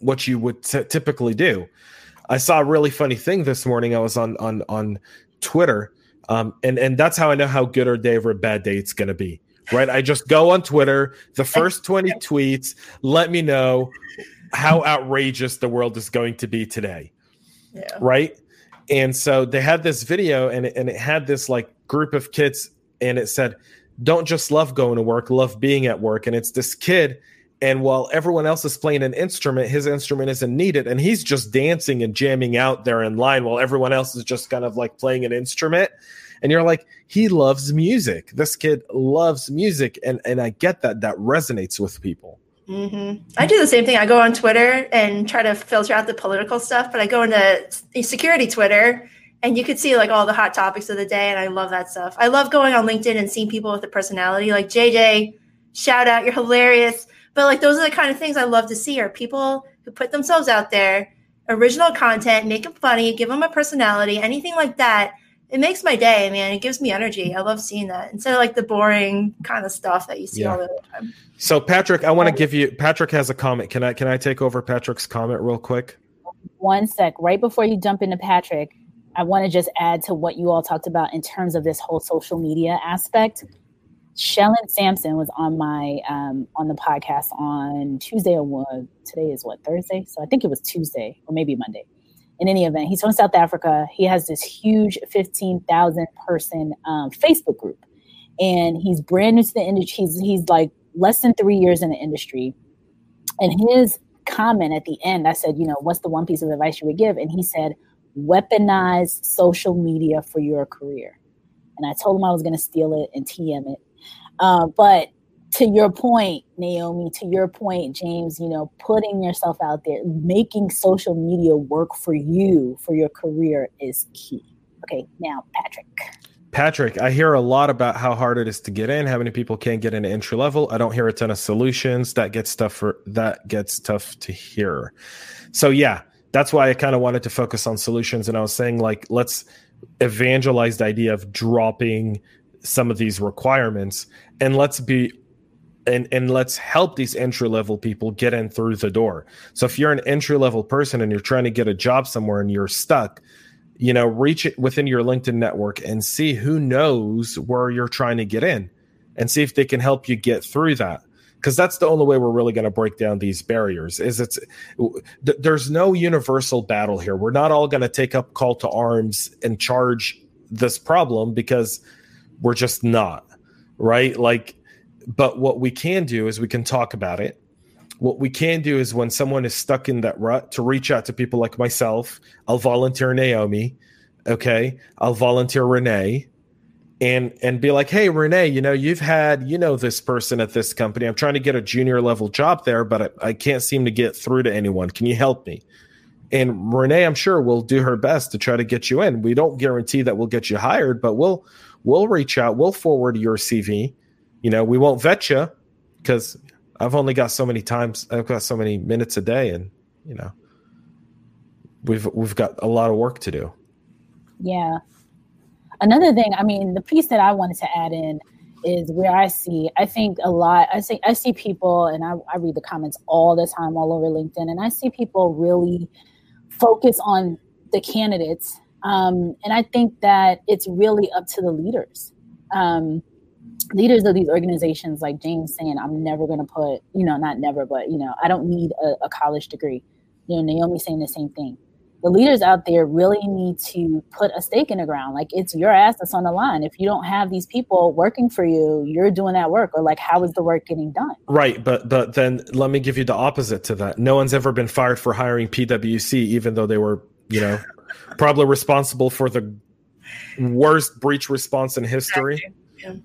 Speaker 2: what you would t- typically do. I saw a really funny thing this morning. I was on on on Twitter, um, and and that's how I know how good or day or bad day it's going to be. Right? I just go on Twitter. The first twenty tweets let me know how outrageous the world is going to be today.
Speaker 3: Yeah.
Speaker 2: Right? And so they had this video, and it, and it had this like group of kids, and it said, "Don't just love going to work, love being at work." And it's this kid and while everyone else is playing an instrument, his instrument isn't needed. And he's just dancing and jamming out there in line while everyone else is just kind of like playing an instrument. And you're like, he loves music. This kid loves music. And, and I get that. That resonates with people.
Speaker 3: Mm-hmm. I do the same thing. I go on Twitter and try to filter out the political stuff, but I go into security Twitter and you could see like all the hot topics of the day. And I love that stuff. I love going on LinkedIn and seeing people with a personality like JJ. Shout out, you're hilarious. But like those are the kind of things I love to see are people who put themselves out there, original content, make them funny, give them a personality, anything like that. It makes my day, man. It gives me energy. I love seeing that instead of like the boring kind of stuff that you see yeah. all the time.
Speaker 2: So Patrick, I want to give you Patrick has a comment. Can I can I take over Patrick's comment real quick?
Speaker 1: One sec. Right before you jump into Patrick, I want to just add to what you all talked about in terms of this whole social media aspect. Shellen Sampson was on my um, on the podcast on Tuesday or what? Today is what Thursday, so I think it was Tuesday or maybe Monday. In any event, he's from South Africa. He has this huge fifteen thousand person um, Facebook group, and he's brand new to the industry. He's he's like less than three years in the industry, and his comment at the end, I said, you know, what's the one piece of advice you would give? And he said, weaponize social media for your career. And I told him I was going to steal it and TM it uh, but to your point, Naomi, to your point, James, you know, putting yourself out there, making social media work for you, for your career is key. Okay, now, Patrick.
Speaker 2: Patrick, I hear a lot about how hard it is to get in, how many people can't get into entry level. I don't hear a ton of solutions. That gets tough for that gets tough to hear. So yeah, that's why I kind of wanted to focus on solutions. And I was saying like let's evangelize the idea of dropping some of these requirements and let's be and and let's help these entry level people get in through the door. So if you're an entry level person and you're trying to get a job somewhere and you're stuck, you know, reach it within your LinkedIn network and see who knows where you're trying to get in and see if they can help you get through that. because that's the only way we're really going to break down these barriers is it's th- there's no universal battle here we're not all going to take up call to arms and charge this problem because we're just not right like but what we can do is we can talk about it. What we can do is when someone is stuck in that rut to reach out to people like myself i'll volunteer naomi okay? I'll volunteer renee and and be like hey renee you know you've had you know this person at this company. I'm trying to get a junior level job there but I, I can't seem to get through to anyone. Can you help me? And renee i'm sure will do her best to try to get you in. We don't guarantee that we'll get you hired but we'll we'll reach out. We'll forward your cv you know we won't vet you because i've only got so many times i've got so many minutes a day and you know we've we've got a lot of work to do.
Speaker 1: Yeah. Another thing i mean the piece that i wanted to add in is where i see i think a lot i see i see people and I, I read the comments all the time all over linkedin and i see people really focus on the candidates um, and i think that it's really up to the leaders. Um, leaders of these organizations like james saying i'm never going to put you know not never but you know i don't need a, a college degree you know naomi saying the same thing the leaders out there really need to put a stake in the ground. Like it's your ass that's on the line. If you don't have these people working for you, you're doing that work. Or like, how is the work getting done?
Speaker 2: Right, but but then let me give you the opposite to that. No one's ever been fired for hiring PwC, even though they were, you know, probably responsible for the worst breach response in history. Yeah.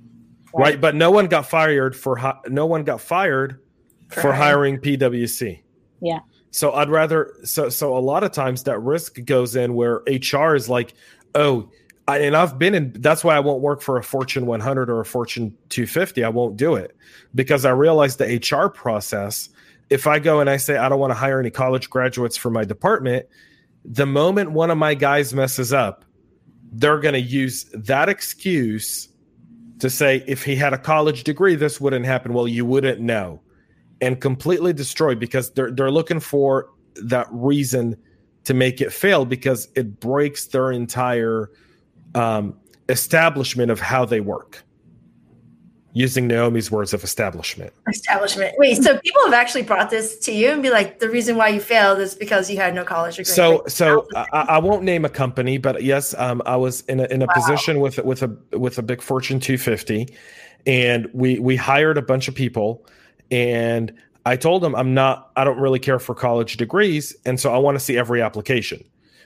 Speaker 2: Right. right, but no one got fired for no one got fired for, for hiring PwC.
Speaker 1: Yeah.
Speaker 2: So I'd rather so so a lot of times that risk goes in where HR is like, oh, I, and I've been in. That's why I won't work for a Fortune 100 or a Fortune 250. I won't do it because I realize the HR process. If I go and I say I don't want to hire any college graduates for my department, the moment one of my guys messes up, they're going to use that excuse to say if he had a college degree, this wouldn't happen. Well, you wouldn't know and completely destroyed because they're they're looking for that reason to make it fail because it breaks their entire um, establishment of how they work. Using Naomi's words of establishment.
Speaker 3: Establishment. Wait, so people have actually brought this to you and be like, the reason why you failed is because you had no college degree.
Speaker 2: So, like, so I, I, won't name a company, but yes, um, I was in a in a wow. position with with a with a big Fortune 250, and we we hired a bunch of people and I told them I'm not, I don't really care for college degrees. And so I want to see every application.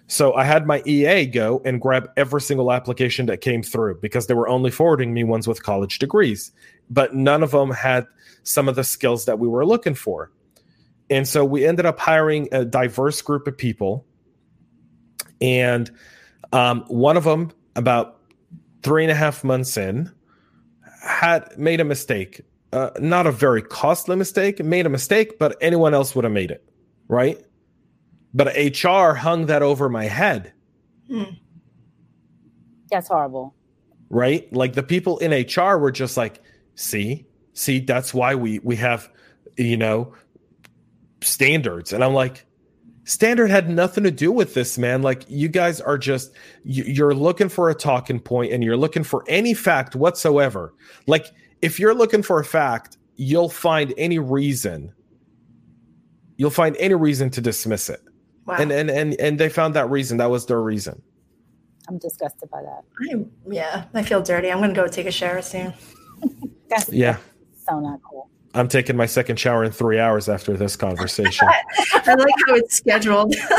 Speaker 2: So I had my EA go and grab every single application that came through because they were only forwarding me ones with college degrees, but none of them had some of the skills that we were looking for. And so we ended up hiring a diverse group of people. And um, one of them, about three and a half months in, had made a mistake uh, not a very costly mistake, made a mistake, but anyone else would have made it, right? But HR hung that over my head. Hmm.
Speaker 1: That's horrible.
Speaker 2: Right? Like the people in HR were just like, see, see, that's why we we have, you know, standards. And I'm like, standard had nothing to do with this, man. Like you guys are just you're looking for a talking point and you're looking for any fact whatsoever. Like if you're looking for a fact, you'll find any reason. You'll find any reason to dismiss it. Wow. And and and and they found that reason. That was their reason.
Speaker 1: I'm disgusted by that.
Speaker 3: I, yeah, I feel dirty. I'm gonna go take a shower soon.
Speaker 2: That's yeah.
Speaker 1: So not cool.
Speaker 2: I'm taking my second shower in three hours after this conversation.
Speaker 3: I like how it's scheduled.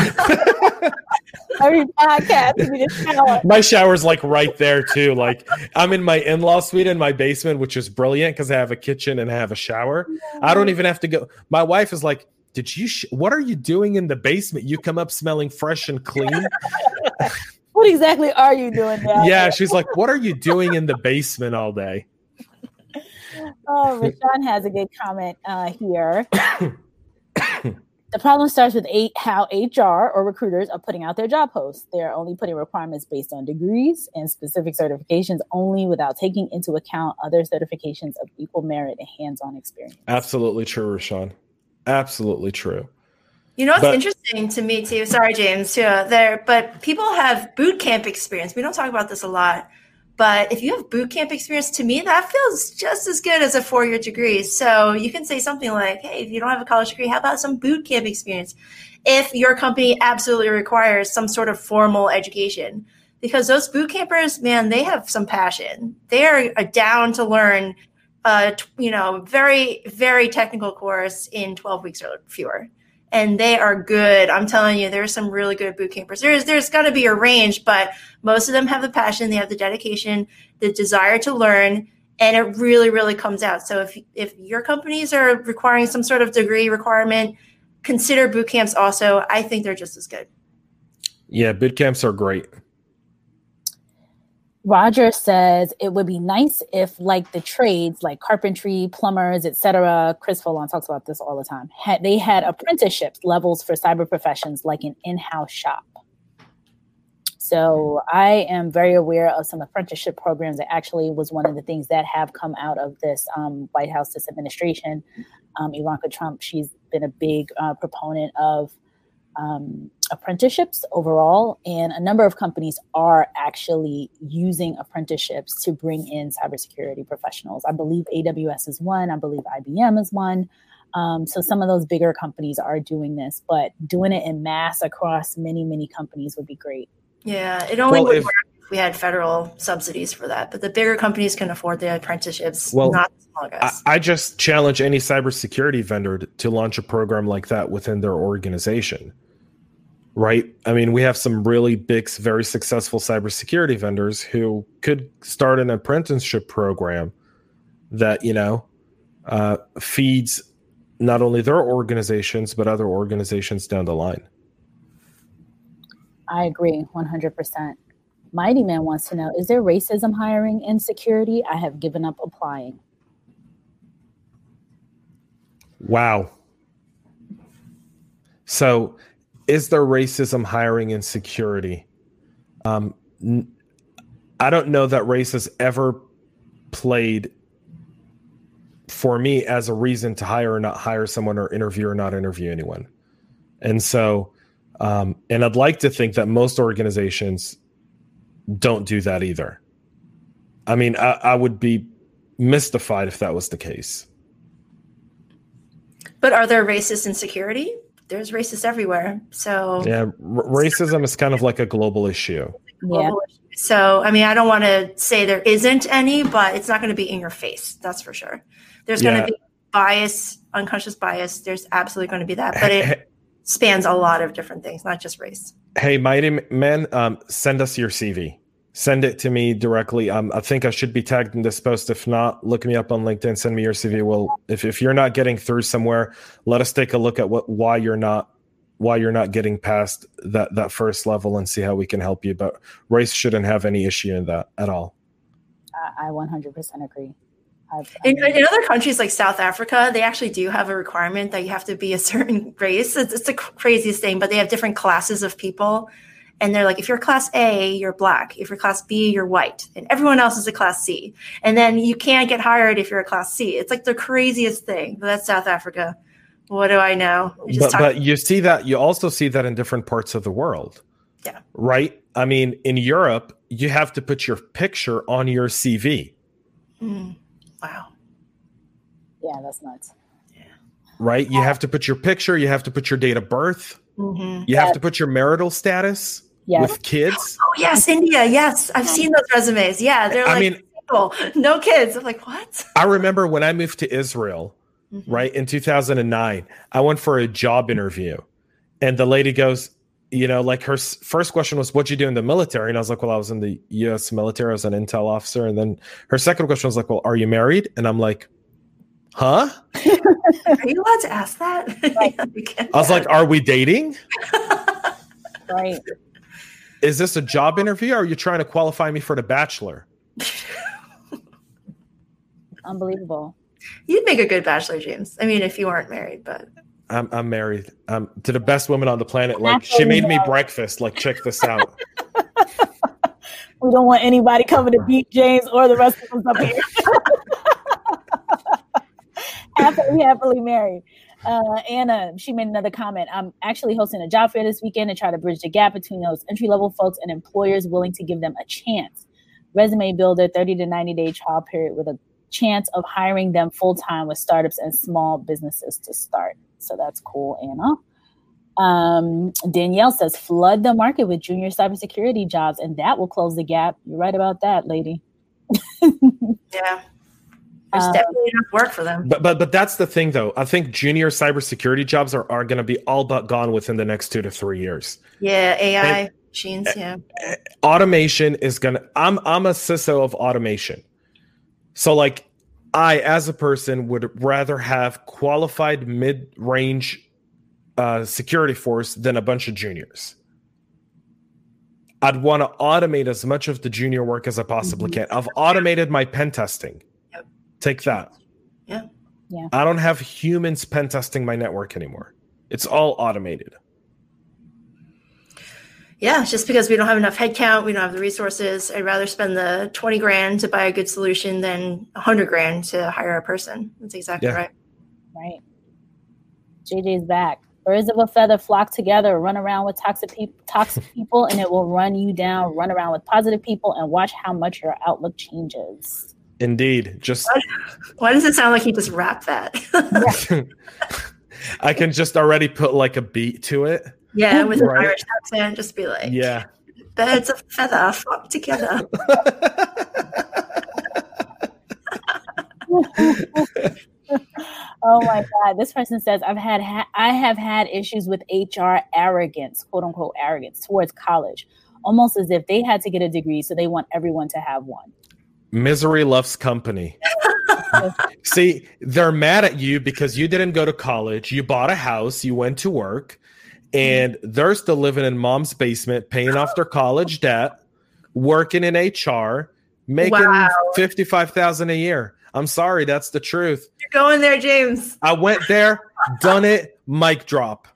Speaker 1: Every podcast,
Speaker 2: shower. My shower's like right there too. Like I'm in my in-law suite in my basement, which is brilliant because I have a kitchen and I have a shower. I don't even have to go. My wife is like, "Did you? Sh- what are you doing in the basement? You come up smelling fresh and clean."
Speaker 1: what exactly are you doing now?
Speaker 2: Yeah, she's like, "What are you doing in the basement all day?"
Speaker 1: oh, Rashawn has a good comment uh, here. the problem starts with eight, how HR or recruiters are putting out their job posts. They're only putting requirements based on degrees and specific certifications only without taking into account other certifications of equal merit and hands on experience.
Speaker 2: Absolutely true, Rashawn. Absolutely true.
Speaker 3: You know what's but, interesting to me too? Sorry, James, too. There, but people have boot camp experience. We don't talk about this a lot But if you have boot camp experience, to me, that feels just as good as a four year degree. So you can say something like, hey, if you don't have a college degree, how about some boot camp experience? If your company absolutely requires some sort of formal education, because those boot campers, man, they have some passion. They are down to learn, uh, you know, very, very technical course in 12 weeks or fewer and they are good. I'm telling you, there's some really good boot campers. There's there's got to be a range, but most of them have the passion, they have the dedication, the desire to learn, and it really really comes out. So if if your companies are requiring some sort of degree requirement, consider boot camps also. I think they're just as good.
Speaker 2: Yeah, boot camps are great.
Speaker 1: Roger says it would be nice if, like the trades, like carpentry, plumbers, etc. Chris Foulon talks about this all the time. Had they had apprenticeships levels for cyber professions, like an in-house shop. So I am very aware of some apprenticeship programs. That actually was one of the things that have come out of this um, White House this administration. Um, Ivanka Trump, she's been a big uh, proponent of um, apprenticeships overall, and a number of companies are actually using apprenticeships to bring in cybersecurity professionals. I believe AWS is one, I believe IBM is one. Um, so some of those bigger companies are doing this, but doing it in mass across many, many companies would be great.
Speaker 3: Yeah, it only well, would if, work if we had federal subsidies for that, but the bigger companies can afford the apprenticeships.
Speaker 2: Well, not I, I just challenge any cybersecurity vendor to launch a program like that within their organization right? I mean, we have some really big, very successful cybersecurity vendors who could start an apprenticeship program that, you know, uh, feeds not only their organizations, but other organizations down the line.
Speaker 1: I agree 100%. Mighty Man wants to know Is there racism hiring in security? I have given up applying.
Speaker 2: Wow. So is there racism hiring in security? Um, n- I don't know that race has ever played for me as a reason to hire or not hire someone or interview or not interview anyone. And so, um, and I'd like to think that most organizations don't do that either. I mean, I, I would be mystified if that was the case.
Speaker 3: But are there racists in security? There's racists everywhere. So
Speaker 2: yeah, r- racism is kind of like a global issue.
Speaker 1: Yeah.
Speaker 3: So I mean, I don't want to say there isn't any, but it's not going to be in your face. That's for sure. There's going to be bias, unconscious bias. There's absolutely going to be that, but it spans a lot of different things, not just race.
Speaker 2: Hey, mighty men, um, send us your CV send it to me directly. Um, I think I should be tagged in this post. If not, look me up on LinkedIn. Send me your CV. Well, if if you're not getting through somewhere, let us take a look at what why you're not why you're not getting past that that first level and see how we can help you. But race shouldn't have any issue in that at all.
Speaker 1: I 100% agree.
Speaker 3: In, in, other countries like South Africa, they actually do have a requirement that you have to be a certain race. It's, it's the craziest thing, but they have different classes of people and they're like, if you're class A, you're black. If you're class B, you're white. And everyone else is a class C. And then you can't get hired if you're a class C. It's like the craziest thing. But that's South Africa. What do I know?
Speaker 2: I but, but you see that, you also see that in different parts of the world.
Speaker 3: Yeah.
Speaker 2: Right? I mean, in Europe, you have to put your picture on your CV.
Speaker 3: Mm. Wow.
Speaker 1: Yeah, that's nuts.
Speaker 3: Yeah.
Speaker 2: Right? You have to put your picture, you have to put your date of birth. Mm-hmm. You have to put your marital status yes. with kids.
Speaker 3: Oh yes, India. Yes, I've seen those resumes. Yeah, they're like I mean, single, no kids. I'm like, what?
Speaker 2: I remember when I moved to Israel, mm-hmm. right in 2009. I went for a job interview, and the lady goes, you know, like her first question was, "What'd you do in the military?" And I was like, "Well, I was in the U.S. military. I was an intel officer." And then her second question was like, "Well, are you married?" And I'm like, "Huh."
Speaker 3: Are you allowed to ask that?
Speaker 2: I was like, "Are we dating?"
Speaker 1: right.
Speaker 2: Is this a job interview or are you trying to qualify me for the bachelor?
Speaker 1: Unbelievable.
Speaker 3: You'd make a good bachelor, James. I mean, if you weren't married, but
Speaker 2: I'm I'm married. Um to the best woman on the planet. Like she made me breakfast. Like check this out.
Speaker 1: we don't want anybody coming to beat James or the rest of us up here. happily, happily married. Uh, Anna, she made another comment. I'm actually hosting a job fair this weekend to try to bridge the gap between those entry level folks and employers willing to give them a chance. resume builder, 30 to 90 day trial period with a chance of hiring them full time with startups and small businesses to start. So that's cool, Anna. Um, Danielle says, flood the market with junior cybersecurity jobs, and that will close the gap. You're right about that, lady.
Speaker 3: yeah. There's um, definitely enough work for them.
Speaker 2: But but but that's the thing though. I think junior cybersecurity jobs are, are gonna be all but gone within the next two to three years.
Speaker 3: Yeah, AI and, machines, yeah.
Speaker 2: Automation is gonna I'm I'm a CISO of automation. So like I as a person would rather have qualified mid-range uh, security force than a bunch of juniors. I'd want to automate as much of the junior work as I possibly mm-hmm. can. I've automated my pen testing. Yep. Take that.
Speaker 3: Yeah.
Speaker 1: Yeah.
Speaker 2: I don't have humans pen testing my network anymore. It's all automated.
Speaker 3: Yeah, just because we don't have enough headcount, we don't have the resources. I'd rather spend the 20 grand to buy a good solution than 100 grand to hire a person. That's exactly yeah. right.
Speaker 1: Right. JJ's back. Birds of a feather flock together, run around with toxic, pe- toxic people, and it will run you down. Run around with positive people and watch how much your outlook changes.
Speaker 2: Indeed. Just
Speaker 3: why, why does it sound like he just rapped that?
Speaker 2: I can just already put like a beat to it.
Speaker 3: Yeah, with right? an Irish accent, just be like,
Speaker 2: yeah,
Speaker 3: birds of feather flock together.
Speaker 1: oh my god this person says i've had ha- i have had issues with hr arrogance quote unquote arrogance towards college almost as if they had to get a degree so they want everyone to have one
Speaker 2: misery loves company. See they're mad at you because you didn't go to college. You bought a house. You went to work. And they're still living in mom's basement paying off their college debt working in hr making wow. 55000 a year I'm sorry, that's the truth.
Speaker 3: You're going there, James.
Speaker 2: I went there, done it, mic drop.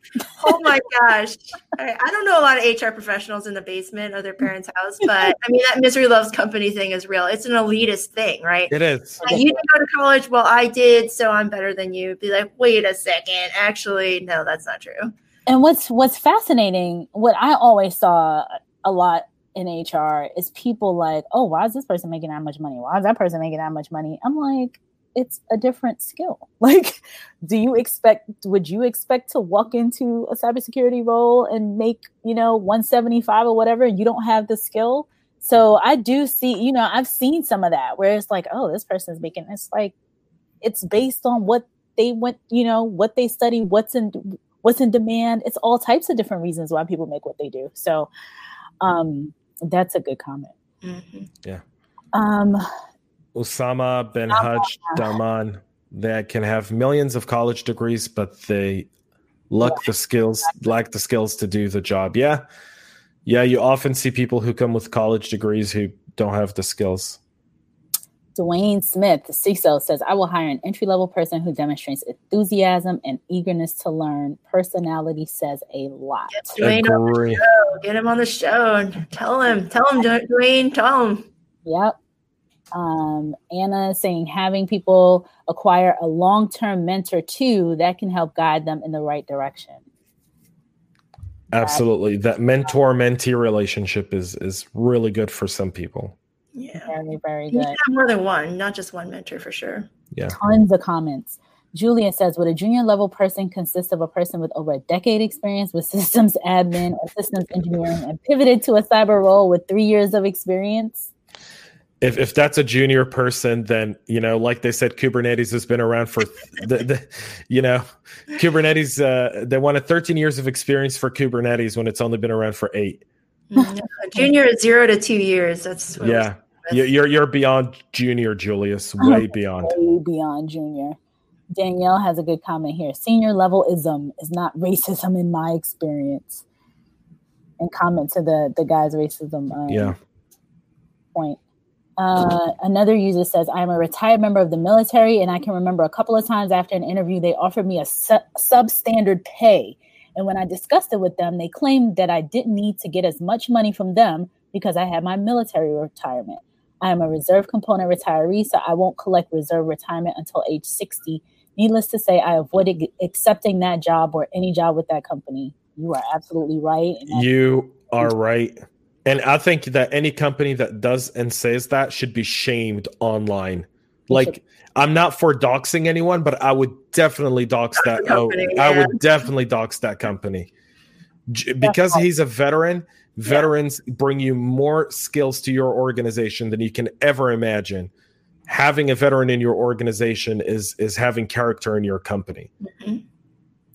Speaker 3: Oh my gosh. Right. I don't know a lot of HR professionals in the basement of their parents' house, but I mean, that misery loves company thing is real. It's an elitist thing, right?
Speaker 2: It is.
Speaker 3: Like, you didn't go to college. Well, I did, so I'm better than you. Be like, wait a second. Actually, no, that's not true.
Speaker 1: And what's what's fascinating, what I always saw a lot in HR is people like, oh, why is this person making that much money? Why is that person making that much money? I'm like, it's a different skill. Like, do you expect, would you expect to walk into a cybersecurity role and make, you know, 175 or whatever, and you don't have the skill? So I do see, you know, I've seen some of that where it's like, oh, this person's making, it's like, it's based on what they went, you know, what they study, what's in, what's in demand. It's all types of different reasons why people make what they do. So, um, that's a good comment.
Speaker 2: Mm-hmm. Yeah.
Speaker 1: Um,
Speaker 2: Osama bin Hajj Daman that can have millions of college degrees, but they lack yeah, the skills, exactly. lack the skills to do the job. Yeah. Yeah. You often see people who come with college degrees who don't have the skills.
Speaker 1: Dwayne Smith, the CISO, says, I will hire an entry level person who demonstrates enthusiasm and eagerness to learn. Personality says a lot.
Speaker 3: Get Dwayne on the show. Get him on the show. Tell him. Tell him, Dwayne. Tell him.
Speaker 1: Yep. Um, Anna is saying having people acquire a long term mentor too that can help guide them in the right direction.
Speaker 2: Absolutely. That mentor mentee relationship is is really good for some people.
Speaker 3: Yeah.
Speaker 1: Very, very good.
Speaker 3: more than one, not just one mentor for sure.
Speaker 2: Yeah.
Speaker 1: Tons of comments. Julia says, would a junior level person consist of a person with over a decade experience with systems admin or systems engineering and pivoted to a cyber role with three years of experience?
Speaker 2: If, if that's a junior person, then you know, like they said, Kubernetes has been around for the, the you know, Kubernetes. Uh, they wanted 13 years of experience for Kubernetes when it's only been around for eight.
Speaker 3: Mm, junior is zero to two years. That's
Speaker 2: yeah. You're you're beyond junior, Julius. Way beyond.
Speaker 1: Way beyond junior. Danielle has a good comment here. Senior level ism is not racism in my experience. And comment to the the guy's racism.
Speaker 2: Um, yeah.
Speaker 1: Point. Uh, another user says, I am a retired member of the military, and I can remember a couple of times after an interview, they offered me a su- substandard pay. And when I discussed it with them, they claimed that I didn't need to get as much money from them because I had my military retirement. I am a reserve component retiree, so I won't collect reserve retirement until age 60. Needless to say, I avoided accepting that job or any job with that company. You are absolutely right.
Speaker 2: You are right. And I think that any company that does and says that should be shamed online. Like I'm not for doxing anyone, but I would definitely dox that. Company, oh, yeah. I would definitely dox that company because he's a veteran. Veterans yeah. bring you more skills to your organization than you can ever imagine. Having a veteran in your organization is is having character in your company.
Speaker 1: Mm-hmm.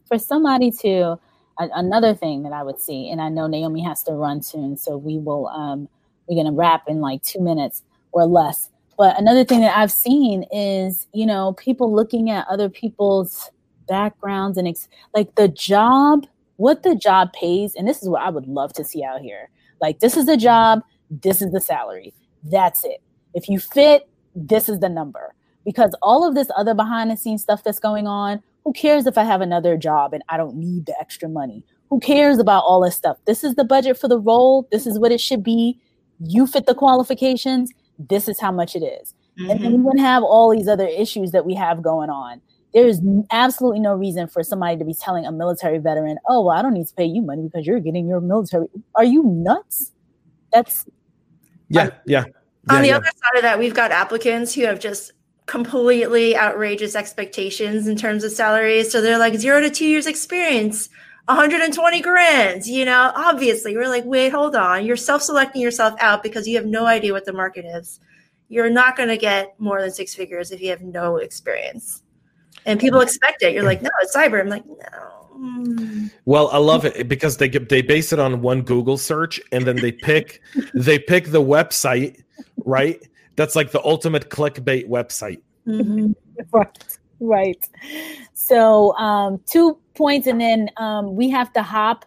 Speaker 1: For somebody to another thing that I would see, and I know Naomi has to run soon, so we will um, we're gonna wrap in like two minutes or less. But another thing that I've seen is, you know, people looking at other people's backgrounds and ex- like the job, what the job pays, and this is what I would love to see out here. Like this is the job, this is the salary. That's it. If you fit, this is the number. Because all of this other behind the scenes stuff that's going on, who cares if I have another job and I don't need the extra money? Who cares about all this stuff? This is the budget for the role. This is what it should be. You fit the qualifications. This is how much it is. Mm-hmm. And then we wouldn't have all these other issues that we have going on. There is absolutely no reason for somebody to be telling a military veteran, oh, well, I don't need to pay you money because you're getting your military. Are you nuts? That's.
Speaker 2: Yeah, yeah.
Speaker 3: On the
Speaker 2: yeah.
Speaker 3: other side of that, we've got applicants who have just completely outrageous expectations in terms of salaries. So they're like zero to two years experience, 120 grand. You know, obviously, we're like, wait, hold on. You're self selecting yourself out because you have no idea what the market is. You're not going to get more than six figures if you have no experience. And people expect it. You're like, no, it's cyber. I'm like, no.
Speaker 2: Well, I love it because they get, they base it on one Google search and then they pick they pick the website, right? that's like the ultimate clickbait website.
Speaker 1: Mm-hmm. Right. Right. So um, two points, and then um, we have to hop.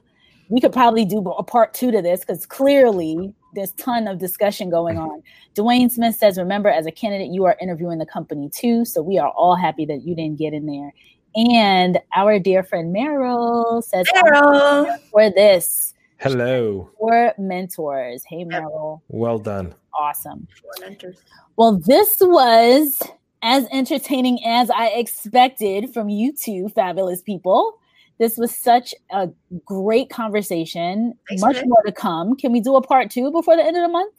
Speaker 1: We could probably do a part two to this because clearly there's ton of discussion going on. Dwayne Smith says, "Remember, as a candidate, you are interviewing the company too. So we are all happy that you didn't get in there." And our dear friend Meryl says,
Speaker 3: Meryl.
Speaker 1: "For this."
Speaker 2: Hello.
Speaker 1: For mentors. Hey, Meryl.
Speaker 2: Well done
Speaker 1: awesome. Well, this was as entertaining as I expected from you two fabulous people. This was such a great conversation. Thanks, Much more to come. Can we do a part two before the end of the month?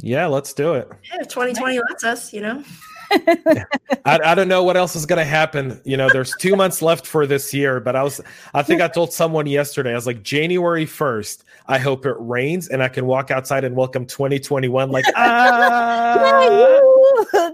Speaker 2: Yeah, let's do it.
Speaker 3: Yeah, 2020 lets us, you know.
Speaker 2: I, I don't know what else is going to happen. You know, there's two months left for this year, but I was, I think I told someone yesterday, I was like, January 1st, I hope it rains and I can walk outside and welcome 2021. Like, ah,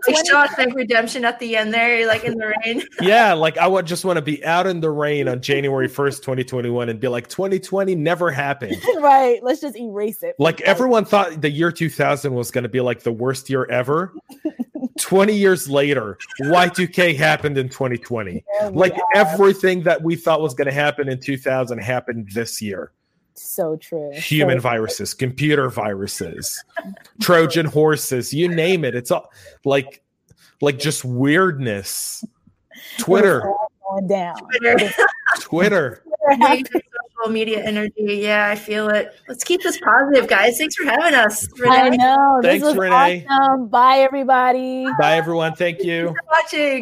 Speaker 3: like Shawshank Redemption at the end there, like in the rain.
Speaker 2: yeah, like I would just want to be out in the rain on January 1st, 2021 and be like, 2020 never happened.
Speaker 1: right. Let's just erase it.
Speaker 2: Like everyone thought the year 2000 was going to be like the worst year ever. 20 years later, Y2K happened in 2020. Like everything that we thought was going to happen in 2000 happened this year.
Speaker 1: So true.
Speaker 2: Human
Speaker 1: so
Speaker 2: viruses, true. computer viruses, Trojan horses, you name it. It's all like like just weirdness. Twitter.
Speaker 1: Going down.
Speaker 2: Twitter. Twitter
Speaker 3: social media energy. Yeah, I feel it. Let's keep this positive, guys. Thanks for having us.
Speaker 1: Renee. I know.
Speaker 2: Thanks, Renee.
Speaker 1: Awesome. Bye, everybody.
Speaker 2: Bye, everyone. Thank you.
Speaker 3: For watching.